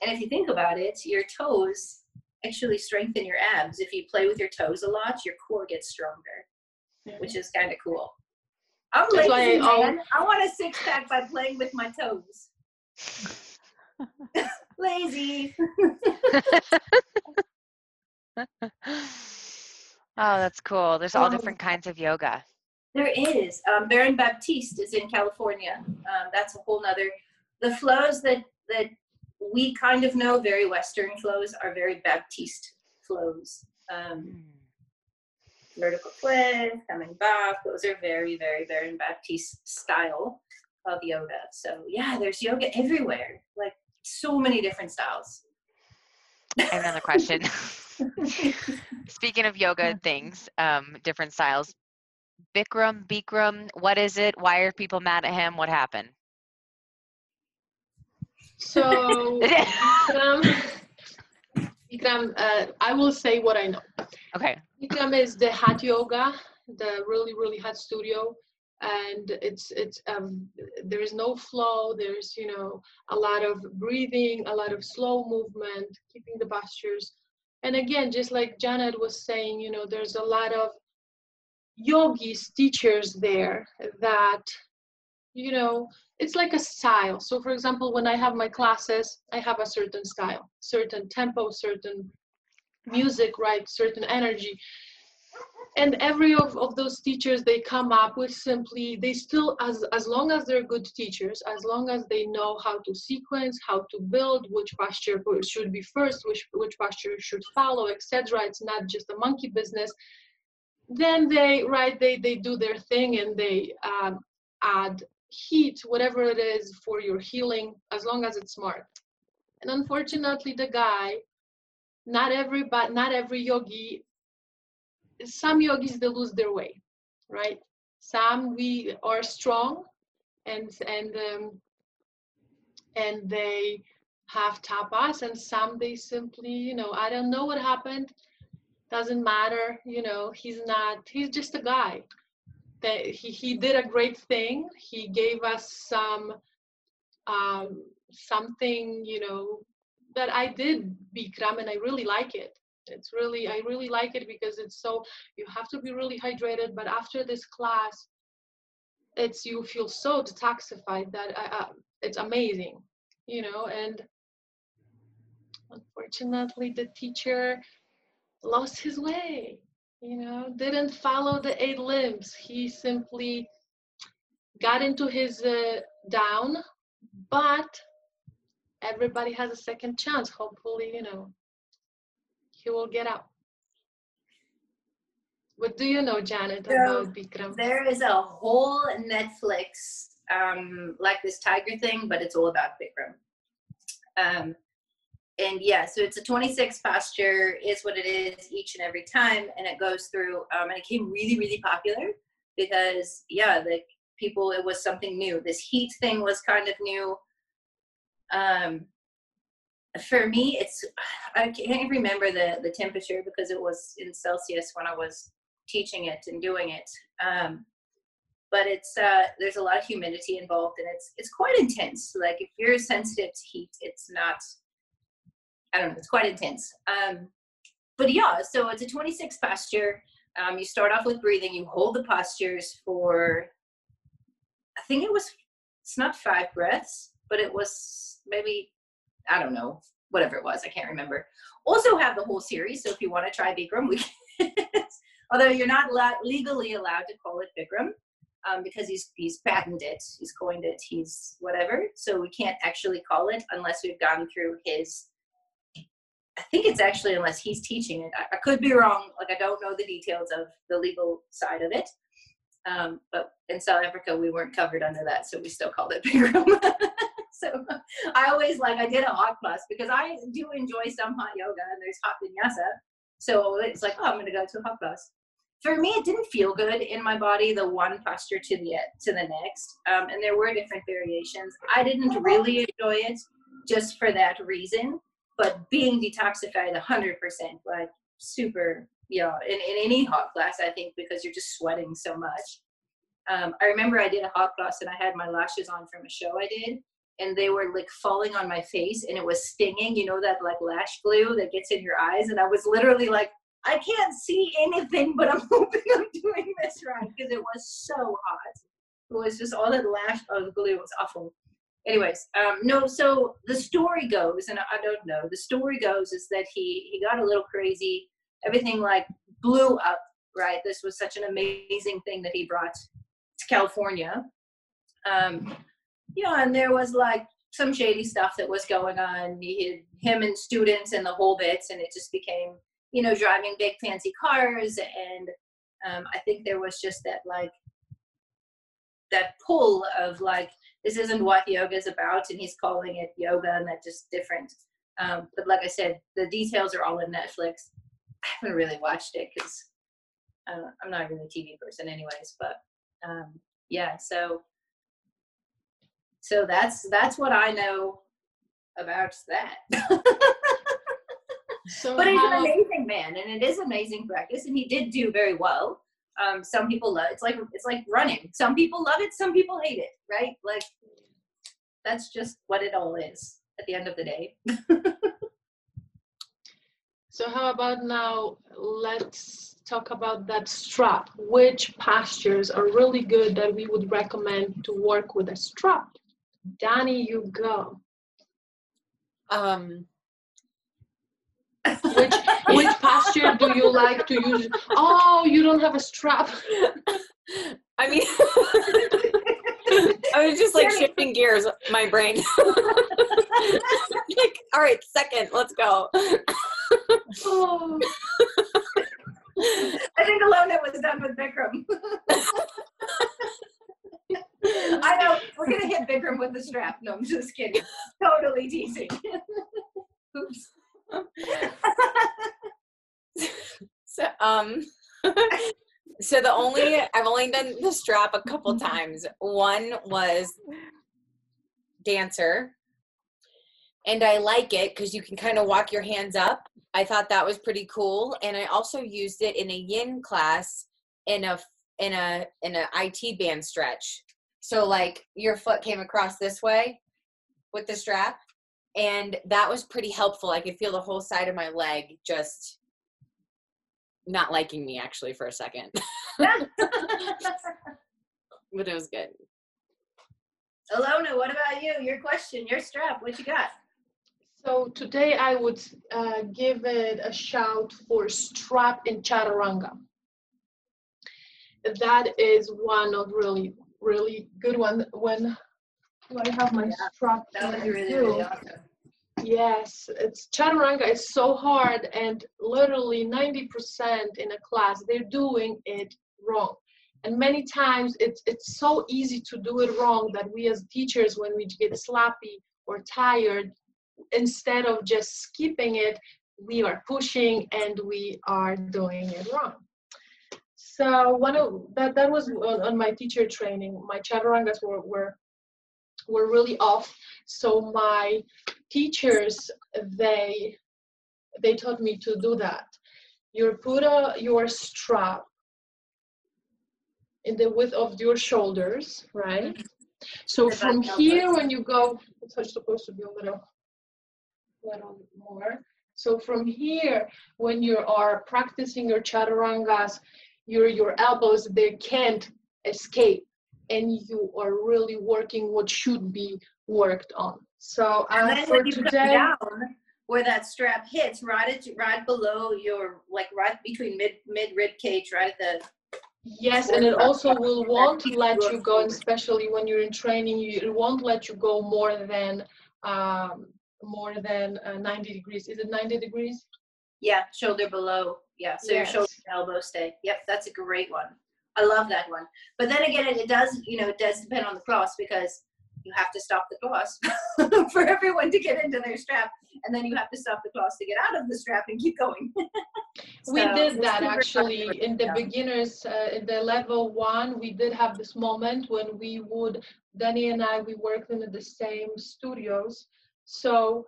And if you think about it, your toes actually strengthen your abs. If you play with your toes a lot, your core gets stronger, mm-hmm. which is kind of cool. I'm That's lazy, man. I want a six pack by playing with my toes. [laughs] lazy. [laughs] oh, that's cool. There's all different kinds of yoga. There is. Um, Baron Baptiste is in California. Um, that's a whole nother. The flows that that we kind of know very Western flows are very Baptiste flows. Um, mm. Vertical twist, coming back, those are very, very, very Baptiste style of yoga. So yeah, there's yoga everywhere, like so many different styles. I have Another question. [laughs] Speaking of yoga things, um, different styles. Bikram, Bikram, what is it? Why are people mad at him? What happened? So, um, Bikram, uh, I will say what I know. Okay. Bikram is the Hatha Yoga, the really, really hot studio. and it's it's um, there is no flow there's you know a lot of breathing a lot of slow movement keeping the postures and again just like janet was saying you know there's a lot of yogis teachers there that you know it's like a style. So for example when i have my classes i have a certain style certain tempo certain music right certain energy. And every of, of those teachers they come up with simply they still as as long as they're good teachers as long as they know how to sequence how to build which posture should be first which which posture should follow etc it's not just a monkey business. Then they right they they do their thing and they um, add heat whatever it is for your healing as long as it's smart. And unfortunately the guy not every but not every yogi some yogis they lose their way right? Some we are strong and and um, and they have tapas and some they simply you know i don't know what happened. Doesn't matter you know he's not he's just a guy that he, he did a great thing. He gave us some um something you know that i did bikram and i really like it. It's really i really like it because it's so you have to be really hydrated but after this class it's you feel so detoxified that uh, uh, it's amazing you know and unfortunately the teacher lost his way you know didn't follow the eight limbs he simply got into his uh, down but everybody has a second chance hopefully you know he will get out. What do you know, Janet, so about Bikram? There is a whole Netflix, um, like this tiger thing, but it's all about Bikram. Um, and yeah, so it's a 26 posture, is what it is each and every time, and it goes through, um, and it became really, really popular because yeah, the people, it was something new. This heat thing was kind of new. Um, for me it's i can't remember the the temperature because it was in celsius when i was teaching it and doing it um, but it's uh, there's a lot of humidity involved and it's it's quite intense like if you're sensitive to heat it's not i don't know it's quite intense um, but yeah so it's a 26 posture um, you start off with breathing you hold the postures for i think it was it's not five breaths but it was maybe I don't know, whatever it was, I can't remember. Also have the whole series, so if you want to try Bikram, we [laughs] although you're not legally allowed to call it Bikram um, because he's he's patented it, he's coined it, he's whatever. So we can't actually call it unless we've gone through his. I think it's actually unless he's teaching it. I, I could be wrong. Like I don't know the details of the legal side of it. Um, but in South Africa, we weren't covered under that, so we still called it [laughs] Bikram. [laughs] so I always like I did a hot class because I do enjoy some hot yoga and there's hot vinyasa. So it's like, oh, I'm gonna go to a hot class. For me, it didn't feel good in my body, the one posture to the to the next, um, and there were different variations. I didn't really enjoy it just for that reason, but being detoxified 100%, like super, you know, in, in any hot class, I think because you're just sweating so much. Um, I remember I did a hot class and I had my lashes on from a show I did, and they were like falling on my face and it was stinging you know that like lash glue that gets in your eyes? And i was literally like i can't see anything but i'm [laughs] hoping i'm doing this right because it was so hot. It was just all that lash the glue was awful anyways um no so the story goes and i don't know the story goes is that he he got a little crazy everything like blew up right this was such an amazing thing that he brought to california um yeah, and there was like some shady stuff that was going on. He had him and students and the whole bits, and it just became, you know, driving big fancy cars. And um, I think there was just that like that pull of like this isn't what yoga is about, and he's calling it yoga, and that's just different. Um, but like I said, the details are all in Netflix. I haven't really watched it because uh, I'm not really a TV person, anyways. But um, yeah, so so that's that's what I know about that. so but he's how, an amazing man, and it is amazing practice, and he did do very well. Um, some people love it's like it's like running. Some people love it, some people hate it, right? Like that's just what it all is at the end of the day. [laughs] so how about now let's talk about that strap. Which postures are really good that we would recommend to work with a strap? Danny, you go. Um which [laughs] which posture do you like to use? Oh, you don't have a strap. I mean, [laughs] I was just like shifting gears, my brain. like, all right, second, let's go. oh. I think Alona was done with Bikram. I know we're gonna hit Bikram with the strap. No, I'm just kidding. Totally teasing. Oops. So um [laughs] so the only I've only done the strap a couple times. One was dancer. And I like it because you can kind of walk your hands up. I thought that was pretty cool. And I also used it in a yin class in a in a in a IT band stretch. So like your foot came across this way with the strap and that was pretty helpful. I could feel the whole side of my leg just not liking me actually for a second. [laughs] but it was good. Alona, what about you? Your question, your strap, what you got? So today I would uh, give it a shout for strap in chaturanga. That is one of really, really good one. When do I have my yeah, strap? That was really, really awesome. Yes, it's chaturanga is so hard, and literally 90% in a class they're doing it wrong. And many times it's it's so easy to do it wrong that we as teachers, when we get sloppy or tired, instead of just skipping it, we are pushing and we are doing it wrong. So one of that that was on, on my teacher training. My chaturangas were were were really off. So my teachers they they taught me to do that. Uh, you put a, your strap in the width of your shoulders, right? So from here, when you go, it's supposed to be a little, little more. So from here, when you are practicing your chaturangas, your your elbows they can't escape and you are really working what should be worked on. So and uh, then for today, down, where that strap hits, right at right below your like right between mid mid rib cage, right at the Yes, and it also will won't let you go, especially when you're in training. You, it won't let you go more than um, more than uh, 90 degrees. Is it 90 degrees? Yeah, shoulder below. Yeah, so yes. your shoulder elbow stay. Yep, that's a great one. I love that one. But then again, it, does, you know, it does depend on the class because you have to stop the class [laughs] for everyone to get into their strap, and then you have to stop the class to get out of the strap and keep going. [laughs] so, we did that actually in the beginners, uh, in the level one. We did have this moment when we would, Danny and I, we worked in the same studios, so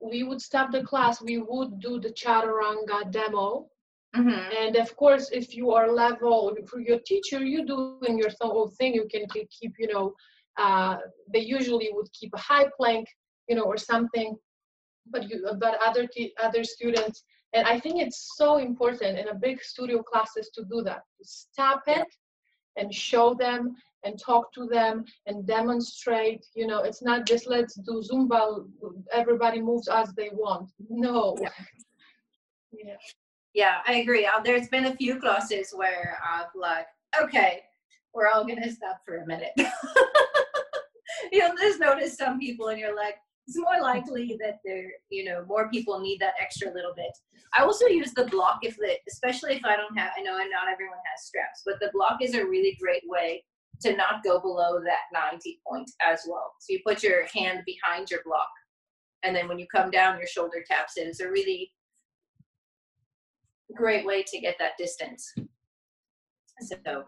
we would stop the class. We would do the chaturanga demo Mm-hmm. And of course, if you are level for your teacher, you doing your own thing. You can keep, you know, uh, they usually would keep a high plank, you know, or something. But you, but other other students, and I think it's so important in a big studio classes to do that. To stop it and show them and talk to them and demonstrate. You know, it's not just let's do Zumba. Everybody moves as they want. No. Yeah. yeah yeah, I agree. Uh, there's been a few classes where I've like, okay, we're all gonna stop for a minute. [laughs] You'll just notice some people, and you're like, it's more likely that there, you know, more people need that extra little bit. I also use the block if the, especially if I don't have, I know not everyone has straps, but the block is a really great way to not go below that 90 point as well. So you put your hand behind your block, and then when you come down, your shoulder taps in. It's a really great way to get that distance. So,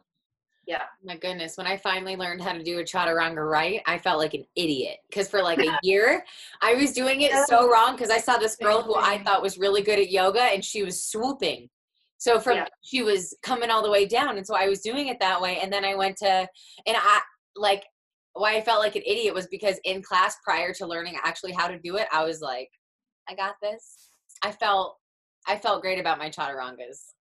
yeah. My goodness, when I finally learned how to do a chaturanga right, I felt like an idiot because for like a year I was doing it so [laughs] wrong because I saw this girl who I thought was really good at yoga and she was swooping. So from yeah. she was coming all the way down, and so I was doing it that way, and then I went to, and I like why I felt like an idiot was because in class prior to learning actually how to do it, I was like, I got this. I felt I felt great about my chaturangas.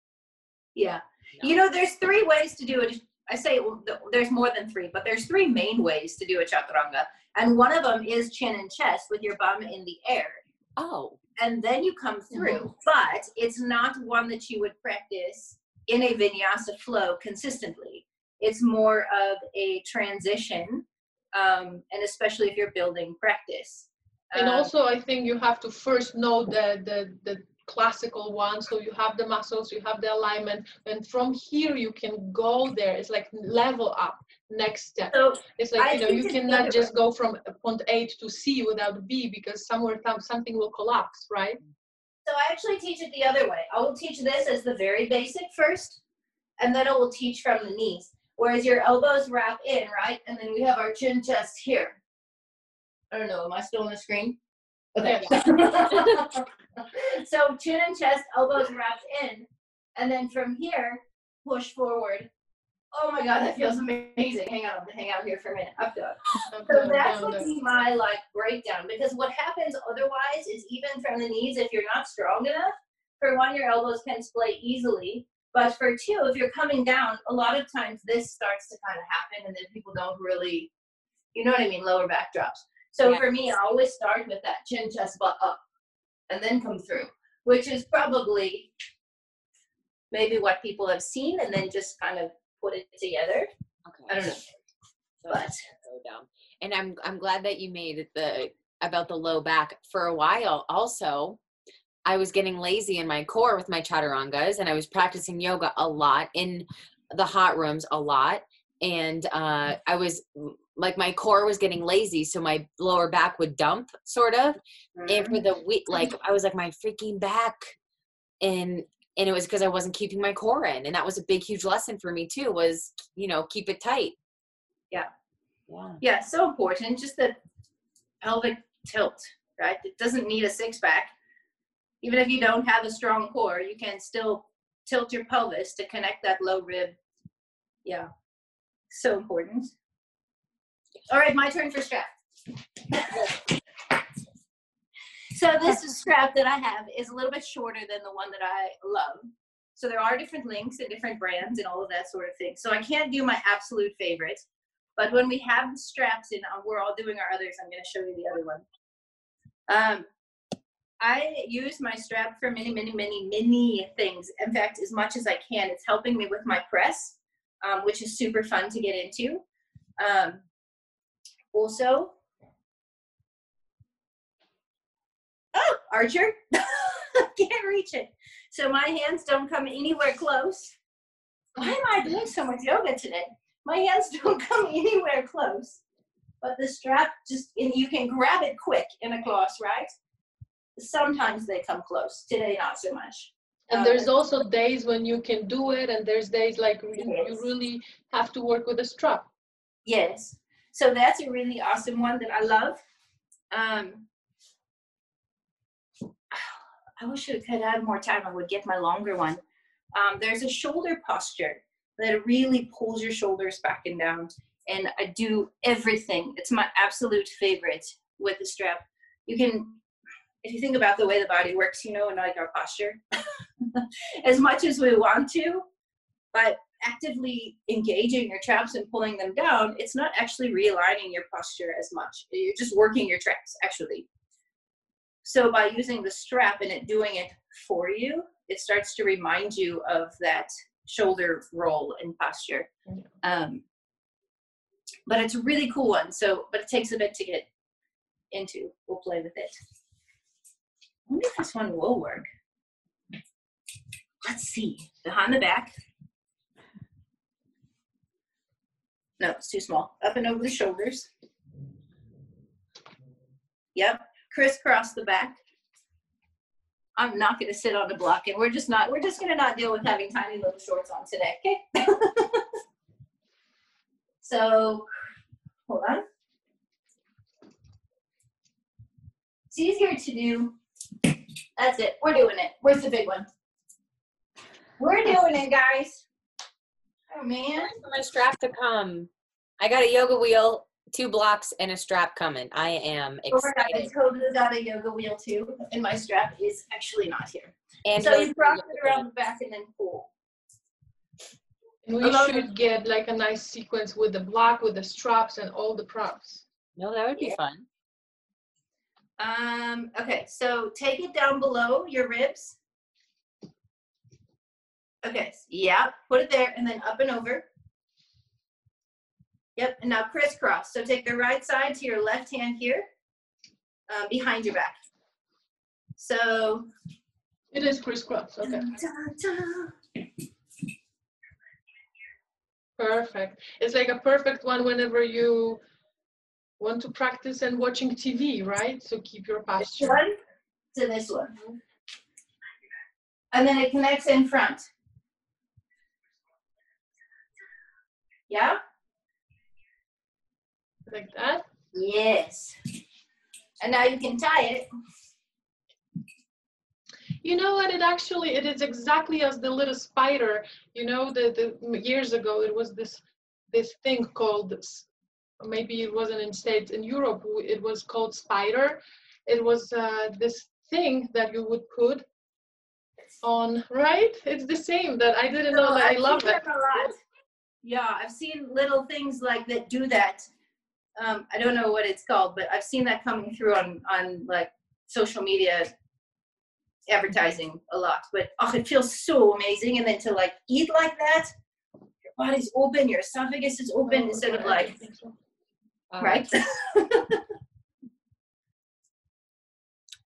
Yeah. No. You know, there's three ways to do it. I say well, there's more than three, but there's three main ways to do a chaturanga. And one of them is chin and chest with your bum in the air. Oh. And then you come through. Mm-hmm. But it's not one that you would practice in a vinyasa flow consistently. It's more of a transition, um, and especially if you're building practice. And um, also, I think you have to first know the the the classical one so you have the muscles you have the alignment and from here you can go there. It's like level up next step. So it's like I you know you cannot just go from point a to c without b because somewhere something will collapse right? So i actually teach it the other way. I will teach this as the very basic first and then I will teach from the knees. Whereas your elbows wrap in right? And then we have our chin chest here. I don't know am i still on the screen Okay. [laughs] so chin and chest, elbows wrapped in, and then from here, push forward. Oh my god, that feels amazing. Hang on, hang out here for a minute. Up dog. So that would be my like breakdown because what happens otherwise is even from the knees, if you're not strong enough, for one, your elbows can splay easily. But for two, if you're coming down, a lot of times this starts to kind of happen and then people don't really, you know what I mean, lower back drops. So yeah. for me, I always start with that chin, chest, butt up, and then come through, which is probably maybe what people have seen, and then just kind of put it together. Okay. I don't know, so but. And I'm I'm glad that you made the about the low back for a while. Also, I was getting lazy in my core with my chaturangas, and I was practicing yoga a lot in the hot rooms a lot and uh, I was like my core was getting lazy so my lower back would dump sort of. Mm-hmm. and for the week like i was like my freaking back. And and it was because i wasn't keeping my core in and that was a big huge lesson for me too was you know keep it tight. Yeah. Yeah. Yeah so important just the pelvic tilt right? It doesn't need a six pack even if you don't have a strong core you can still tilt your pelvis to connect that low rib. Yeah. So important all right, my turn for strap. so this strap that I have is a little bit shorter than the one that I love. So there are different links and different brands and all of that sort of thing. So I can't do my absolute favorite. But when we have the straps in, uh, we're all doing our others. I'm going to show you the other one. Um, I use my strap for many, many, many, many things. In fact, as much as I can. It's helping me with my press, um, which is super fun to get into. Um, also, oh, Archer, [laughs] can't reach it. So my hands don't come anywhere close. Why am I doing so much yoga today? My hands [laughs] don't come anywhere close. But the strap just, and you can grab it quick in a class, right? Sometimes they come close. Today, not so much. And there's uh, also days when you can do it, and there's days like yes. you really have to work with a strap. Yes. So that's a really awesome one that I love. Um, [sighs] I wish I could have more time. I would get my longer one. Um, there's a shoulder posture that really pulls your shoulders back and down. And I do everything. It's my absolute favorite with the strap. You can, if you think about the way the body works, you know, and like our posture, [laughs] as much as we want to, but actively engaging your traps and pulling them down, it's not actually realigning your posture as much. You're just working your traps actually. So by using the strap and it doing it for you, it starts to remind you of that shoulder roll and posture. Um, but it's a really cool one. So, but it takes a bit to get into. We'll play with it. I wonder if this one will work. Let's see. Behind the back, No, it's too small. Up and over the shoulders. Yep. Crisscross the back. I'm not going to sit on the block, and we're just not. We're just going to not deal with having tiny little shorts on today. Okay. [laughs] so, hold on. It's easier to do. That's it. We're doing it. Where's the big one? We're doing it, guys. Oh man. For my strap to come. I got a yoga wheel, two blocks, and a strap coming. I am Oh my God, excited. Toby's got a yoga wheel too, and my strap is actually not here. And so those- you cross it around the back and then pull. And we Hello. should get like a nice sequence with the block, with the straps, and all the props. No, that would be Yeah. fun. Um, okay, so take it down below your ribs. Okay, yeah, put it there and then up and over. Yep, and now crisscross. So take the right side to your left hand here, uh, behind your back. So, It is crisscross. Okay. Perfect. It's like a perfect one whenever you want to practice and watching TV, right? So keep your this posture. one to this one. And then it connects in front. Yeah? Like that. Yes. And now you can tie it. You know what? It actually it is exactly as the little spider. You know, the, the years ago it was this this thing called maybe it wasn't in states in Europe it was called spider. It was uh, this thing that you would put on right. It's the same that I didn't know that I I've love it. Them a lot. Yeah, I've seen little things like that do that. Um, I don't know what it's called, but I've seen that coming through on on like social media advertising a lot. But oh, it feels so amazing. And then to like eat like that, your body's open, your esophagus is open Oh, instead of okay, I like don't think so. Um, right. [laughs]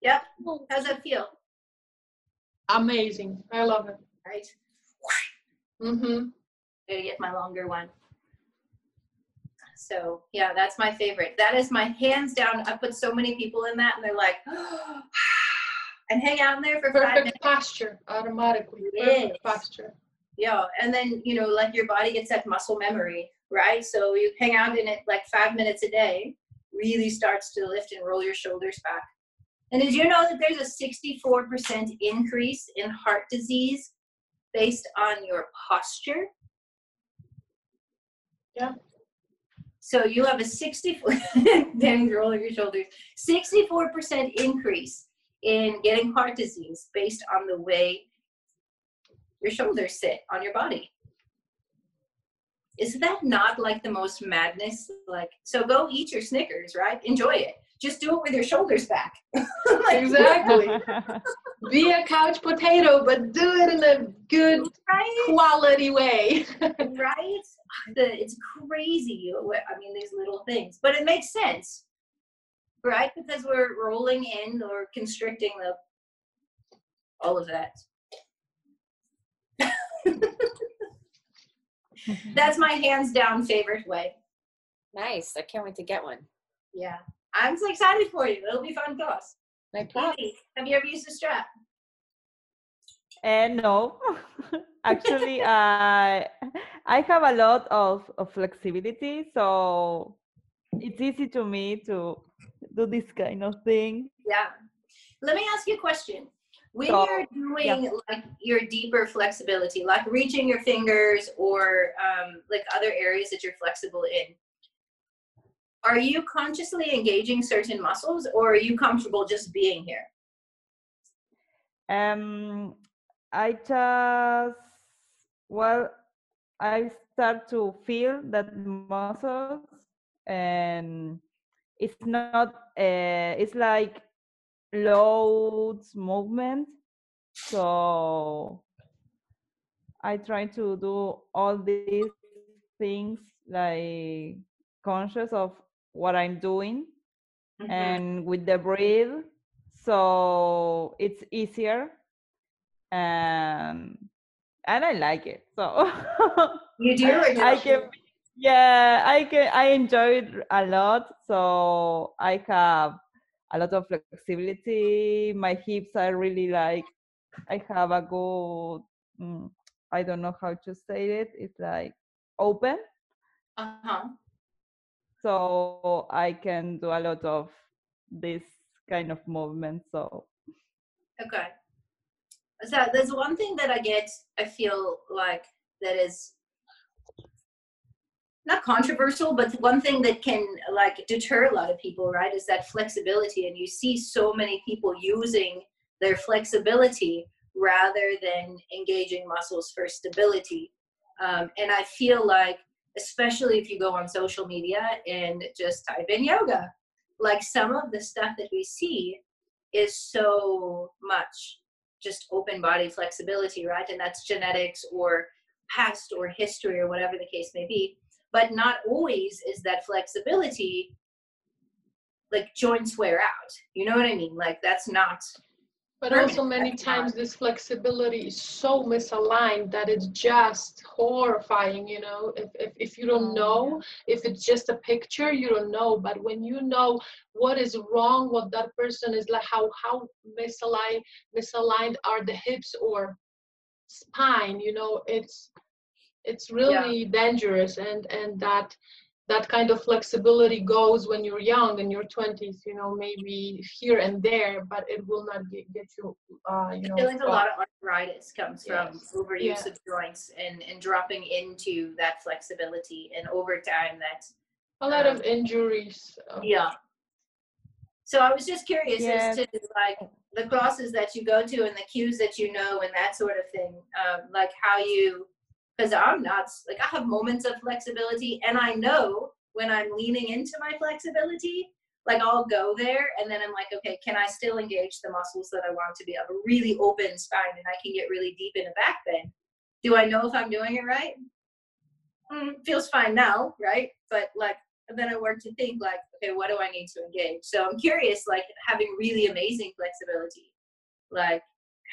yep. How's that feel? Amazing. I love it. Right. Mm-hmm. Gotta get my longer one. So yeah, that's my favorite. That is my hands down. I put so many people in that, and they're like, [gasps] and hang out in there for five minutes. Perfect posture automatically. Yes. Perfect posture. Yeah, and then you know, like your body gets that muscle memory, right? So you hang out in it like five minutes a day, really starts to lift and roll your shoulders back. And did you know that there's a 64% increase in heart disease based on your posture? Yeah. So you have a 64, [laughs] then roll your shoulders, 64% increase in getting heart disease based on the way your shoulders sit on your body. Is that not like the most madness? Like, so go eat your Snickers, right? Enjoy it. Just do it with your shoulders back. [laughs] Like, Exactly. Be a couch potato, but do it in a good Right? quality way. [laughs] Right? The, it's crazy. I mean, these little things, but it makes sense, right? Because we're rolling in or constricting the all of that. [laughs] That's my hands down favorite way. Nice. I can't wait to get one. Yeah. I'm so excited for you. It'll be fun class. My props. Have you ever used a strap? And no, [laughs] actually, I I have a lot of, of flexibility, so it's easy to me to do this kind of thing. Yeah. Let me ask you a question. When So, you're doing yeah. like your deeper flexibility, like reaching your fingers or um, like other areas that you're flexible in, are you consciously engaging certain muscles or are you comfortable just being here? Um, I just well, I start to feel that muscles, and it's not. Uh, it's like loads movement. So I try to do all these things like conscious of what I'm doing Mm-hmm. and with the breathe so it's easier and and i like it so [laughs] You do i can yeah i can i enjoy it a lot so i have a lot of flexibility my hips are really like i have a good mm, i don't know how to say it it's like open Uh-huh. So I can do a lot of this kind of movement. So Okay. So there's one thing that I get, I feel like that is not controversial, but one thing that can like deter a lot of people, right, is that flexibility. And you see so many people using their flexibility rather than engaging muscles for stability. Um, and I feel like, especially if you go on social media and just type in yoga, like some of the stuff that we see is so much just open body flexibility, right? And that's genetics or past or history or whatever the case may be. But not always is that flexibility like joints wear out. You know what I mean? Like that's not but also many times this flexibility is so misaligned that it's just horrifying, you know. If, if, if you don't know, if it's just a picture, you don't know. But when you know what is wrong, what that person is like, how how misaligned misaligned are the hips or spine, you know, it's it's really yeah. dangerous and and that that kind of flexibility goes when you're young in your 20s you know maybe here and there but it will not get, get you uh you know i feel like a lot of arthritis comes yes. from overuse yeah. of joints and and dropping into that flexibility and over time that a lot um, of injuries um, yeah so i was just curious as to like the classes that you go to and the cues that you know and that sort of thing um, like how you because I'm not like I have moments of flexibility and I know when I'm leaning into my flexibility, like I'll go there and then I'm like, okay, can I still engage the muscles that I want to be? I have a really open spine and I can get really deep in a back bend. Do I know if I'm doing it right? Mm, feels fine now, right? But like then I work to think like, okay, what do I need to engage? So I'm curious, like having really amazing flexibility, like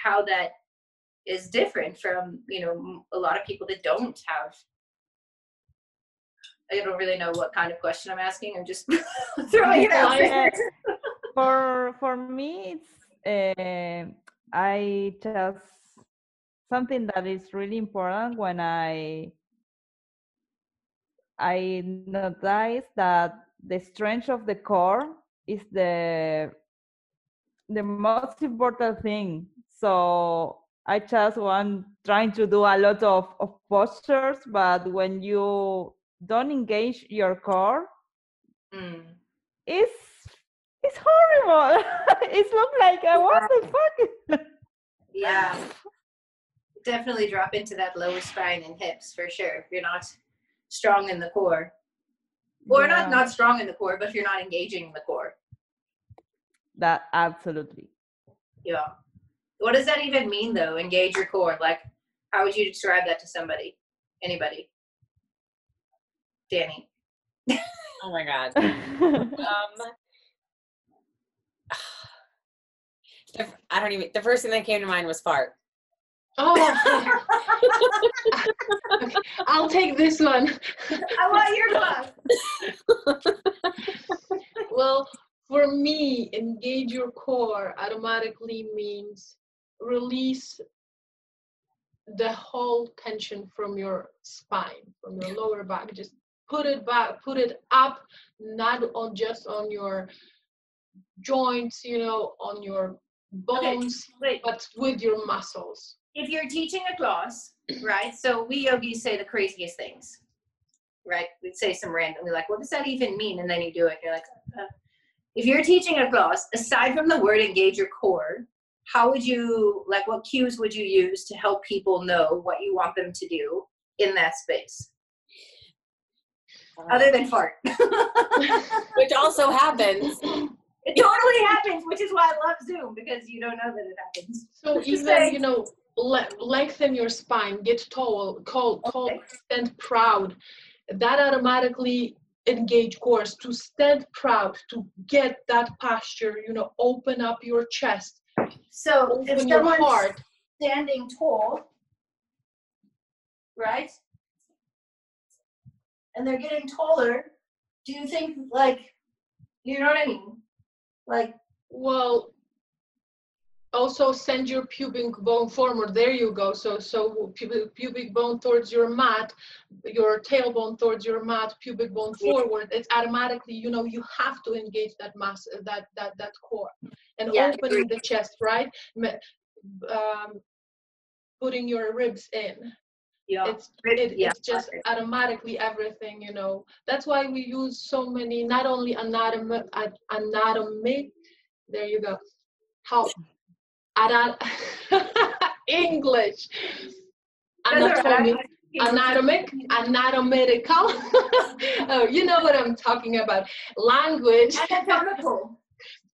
how that is different from you know a lot of people that don't have I don't really know what kind of question I'm asking. I'm just [laughs] throwing it out there. [laughs] for for me, it's uh, I just something that is really important when I I notice that the strength of the core is the the most important thing. So I just want trying to do a lot of, of postures, but when you don't engage your core, mm. it's it's horrible. [laughs] it looks like uh, what the fuck? yeah, [laughs] definitely drop into that lower spine and hips for sure. If you're not strong in the core, or yeah. not not strong in the core, but if you're not engaging the core. That absolutely. Yeah. What does that even mean though? Engage your core. Like, how would you describe that to somebody? Anybody? Danny. oh my god. [laughs] um, [sighs] the, I don't even. The first thing that came to mind was fart. Oh, okay. [laughs] I'll take this one. I want your one. [laughs] well, for me, engage your core automatically means release the whole tension from your spine, from your lower back. Just put it back, put it up, not on just on your joints, you know, on your bones, okay, but with your muscles. If you're teaching a class, right? So we yogis say the craziest things, right? We'd say some random, we're like, what does that even mean? And then you do it. You're like, uh. if you're teaching a class, aside from the word engage your core, how would you like what cues would you use to help people know what you want them to do in that space? Uh, Other than fart. [laughs] Which also happens. It totally happens which is why i love zoom because you don't know that it happens. So even you know le- lengthen your spine get tall call call okay. stand proud. That automatically engage course to stand proud to get that posture you know open up your chest so if someone's heart. standing tall, right? And they're getting taller, do you think like you know what I mean? Like well also send your pubic bone forward. There you go. So so pubic, bone towards your mat your tailbone towards your mat pubic bone forward. It's automatically you know you have to engage that mass that that that core and yeah, opening the chest right? Um, putting your ribs in. Yeah. It's it, yeah. it's just automatically everything you know. That's why we use so many not only anatomy anatomy there you go how [laughs] english. Anatomy anatomic? Anatomical [laughs] oh you know what i'm talking about. Language. Anatomical.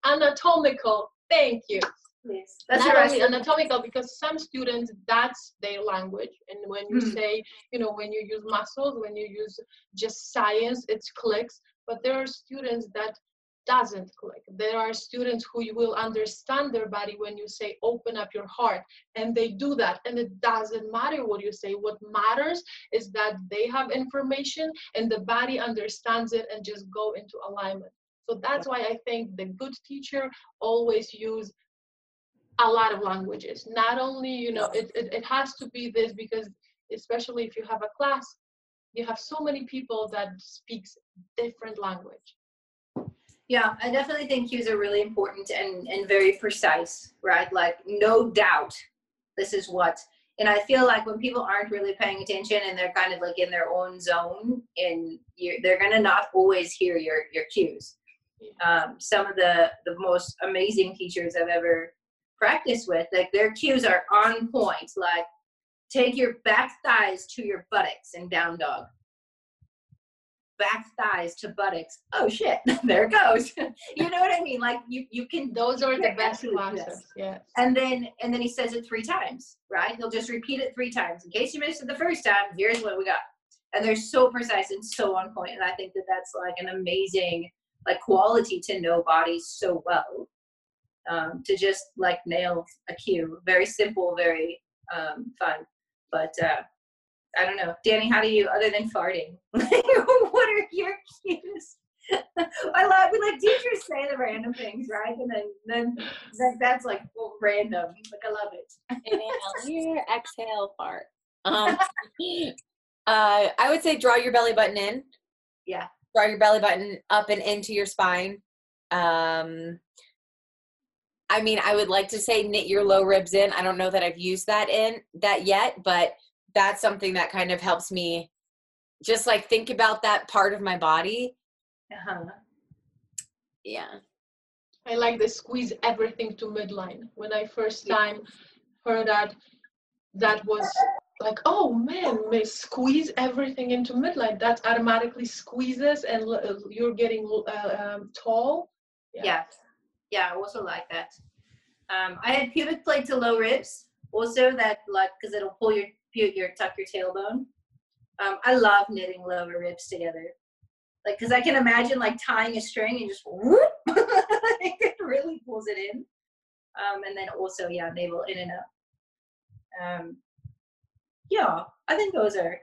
Anatomical. Thank you. Yes. That's not only anatomical because some students that's their language. And when you mm. say you know when you use muscles when you use just science it clicks. But there are students that doesn't click. There are students who you will understand their body when you say open up your heart and they do that and it doesn't matter what you say. What matters is that they have information and the body understands it and just go into alignment. So that's why i think the good teacher always use a lot of languages. Not only you know it, it, it has to be this because especially if you have a class you have so many people that speaks different language yeah i definitely think cues are really important and and very precise right like no doubt this is what and i feel like when people aren't really paying attention and they're kind of like in their own zone and they're gonna not always hear your your cues um, some of the the most amazing teachers i've ever practiced with, like their cues are on point. Like take your back thighs to your buttocks in down dog. Back thighs to buttocks. Oh shit, [laughs] there it goes. [laughs] you know what I mean? Like you, you can. Those are the best classes. Yeah. And then, and then he says it three times, right? He'll just repeat it three times in case you missed it the first time. Here's what we got, and they're so precise and so on point. And I think that that's like an amazing like quality to know bodies so well um, to just like nail a cue. Very simple, very um, fun. But uh, I don't know, Danny. How do you, other than farting, [laughs] [laughs] what are your cues? I love we let teachers say the random things, right? And then then that, that's like well, random. Like I love it. Inhale here, exhale, fart. Um, [laughs] uh, I would say draw your belly button in. Yeah. Draw your belly button up and into your spine. Um, I mean, I would like to say knit your low ribs in. I don't know that I've used that in that yet, but that's something that kind of helps me just like think about that part of my body. Uh-huh. Yeah. I like the squeeze everything to midline. When I first time heard that, that was like, oh man, may squeeze everything into midline. That automatically squeezes and you're getting uh, um, tall. Yeah. yeah yeah, I also like that. Um, I had pubic plate to low ribs also that like because it'll pull your your tuck your tailbone. Um, I love knitting lower ribs together, like because I can imagine like tying a string and just whoop, [laughs] it really pulls it in. Um, and then also yeah, navel in and up. Um, yeah, I think those are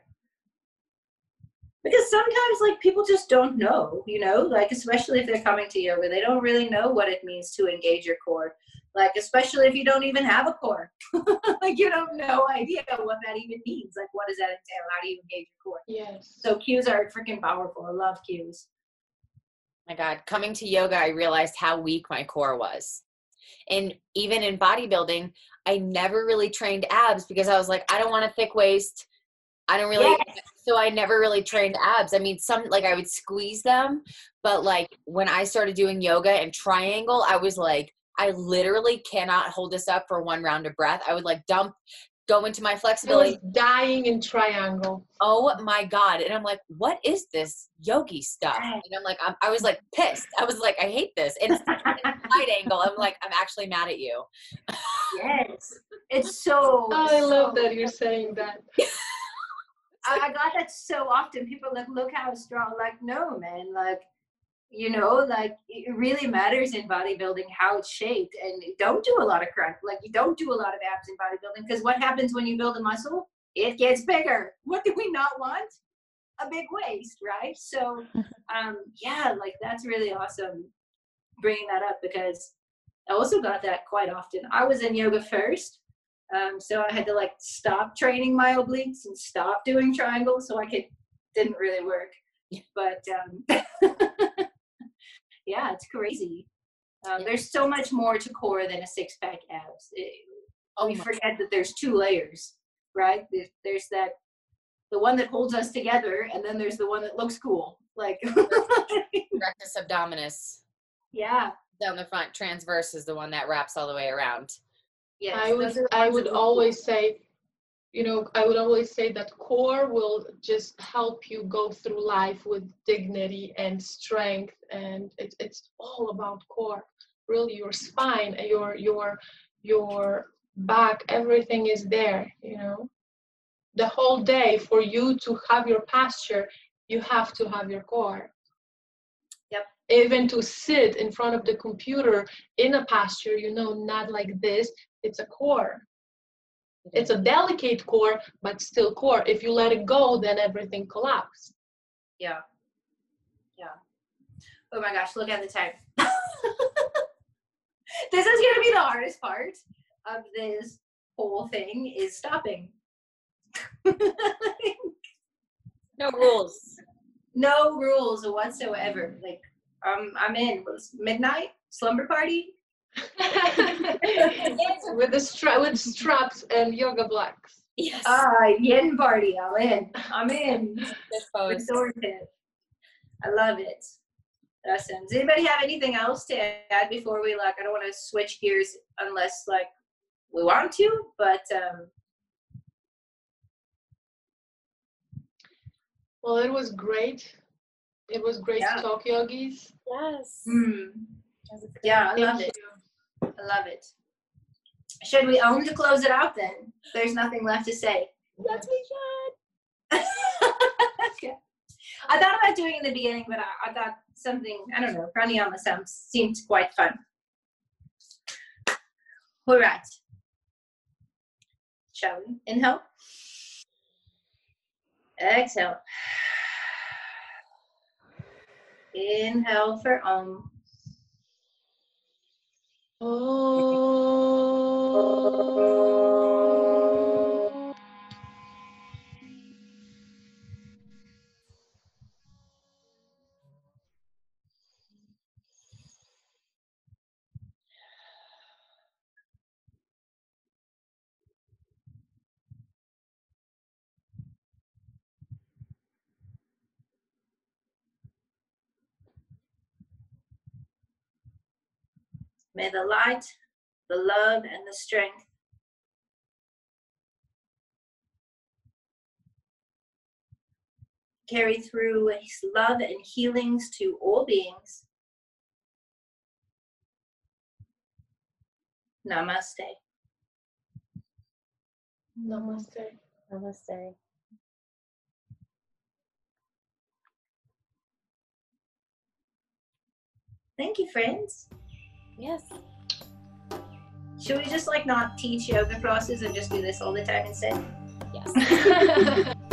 because sometimes like people just don't know you know like especially if they're coming to yoga they don't really know what it means to engage your core like especially if you don't even have a core. [laughs] Like you don't no idea what that even means. Like what does that entail? How do you engage your core? Yes. So cues are freaking powerful. I love cues. My god coming to yoga i realized how weak my core was. And even in bodybuilding i never really trained abs because i was like i don't want a thick waist. I don't really, yes. [laughs] so I never really trained abs. I mean, some like I would squeeze them, but like when I started doing yoga and triangle, I was like, I literally cannot hold this up for one round of breath. I would like dump, go into my flexibility. dying in triangle. Oh my God. And I'm like, what is this yogi stuff? And I'm like, I'm, i was like pissed. I was like, I hate this. And it's [laughs] side angle. I'm like, I'm actually mad at you. yes. It's [laughs] so. Oh, I love that you're saying that. I got that so often. People like, look how strong. Like, no, man. Like, you know, like it really matters in bodybuilding how it's shaped. And don't do a lot of crunch. Like, you don't do a lot of abs in bodybuilding because what happens when you build a muscle? It gets bigger. What do we not want? A big waist, right? So, [laughs] um, yeah, like that's really awesome bringing that up because I also got that quite often. I was in yoga first um, so I had to like stop training my obliques and stop doing triangles so I could didn't really work. But um, [laughs] yeah, it's crazy. Um, there's so much more to core than a six pack abs. It, oh we forget that there's two layers, right? There's that the one that holds us together, and then there's the one that looks cool, like [laughs] rectus abdominis. Yeah. Down the front, transverse is the one that wraps all the way around. Yes, I would I would always say, you know, I would always say that core will just help you go through life with dignity and strength, and it's it's all about core. Really, your spine, your your your back, everything is there. You know, the whole day for you to have your posture, you have to have your core Yep. even to sit in front of the computer in a posture, you know, not like this, it's a core. It's a delicate core, but still core. If you let it go, then everything collapses. Yeah. Yeah. Oh my gosh, look at the time. [laughs] this is going to be the hardest part of this whole thing is stopping. [laughs] no rules. No rules whatsoever. Like um, I'm in. Was midnight slumber party? [laughs] with the stra- with straps and yoga blocks. Yes. Ah, yin party. I'm in. I'm in. [laughs] Restorative. I love it. Awesome. Does anybody have anything else to add before we like? I don't want to switch gears unless like we want to, but um. Well, it was great. It was great yeah. to talk yogis. Yes. Mm. Yeah, I love it. I love it. Should we Om to close it out then? There's nothing left to say. Yes, we should. [laughs] yeah. I thought about doing in the beginning, but I, I thought something, I don't know, pranayama sounds seemed quite fun. All right. Shall we? Inhale. Exhale. [sighs] Inhale for Om. Oh. May the light, the love, and the strength carry through his love and healings to all beings. Namaste. Namaste. Namaste. Thank you, friends. Yes. Should we just like not teach yoga classes and just do this all the time instead? Yes. [laughs]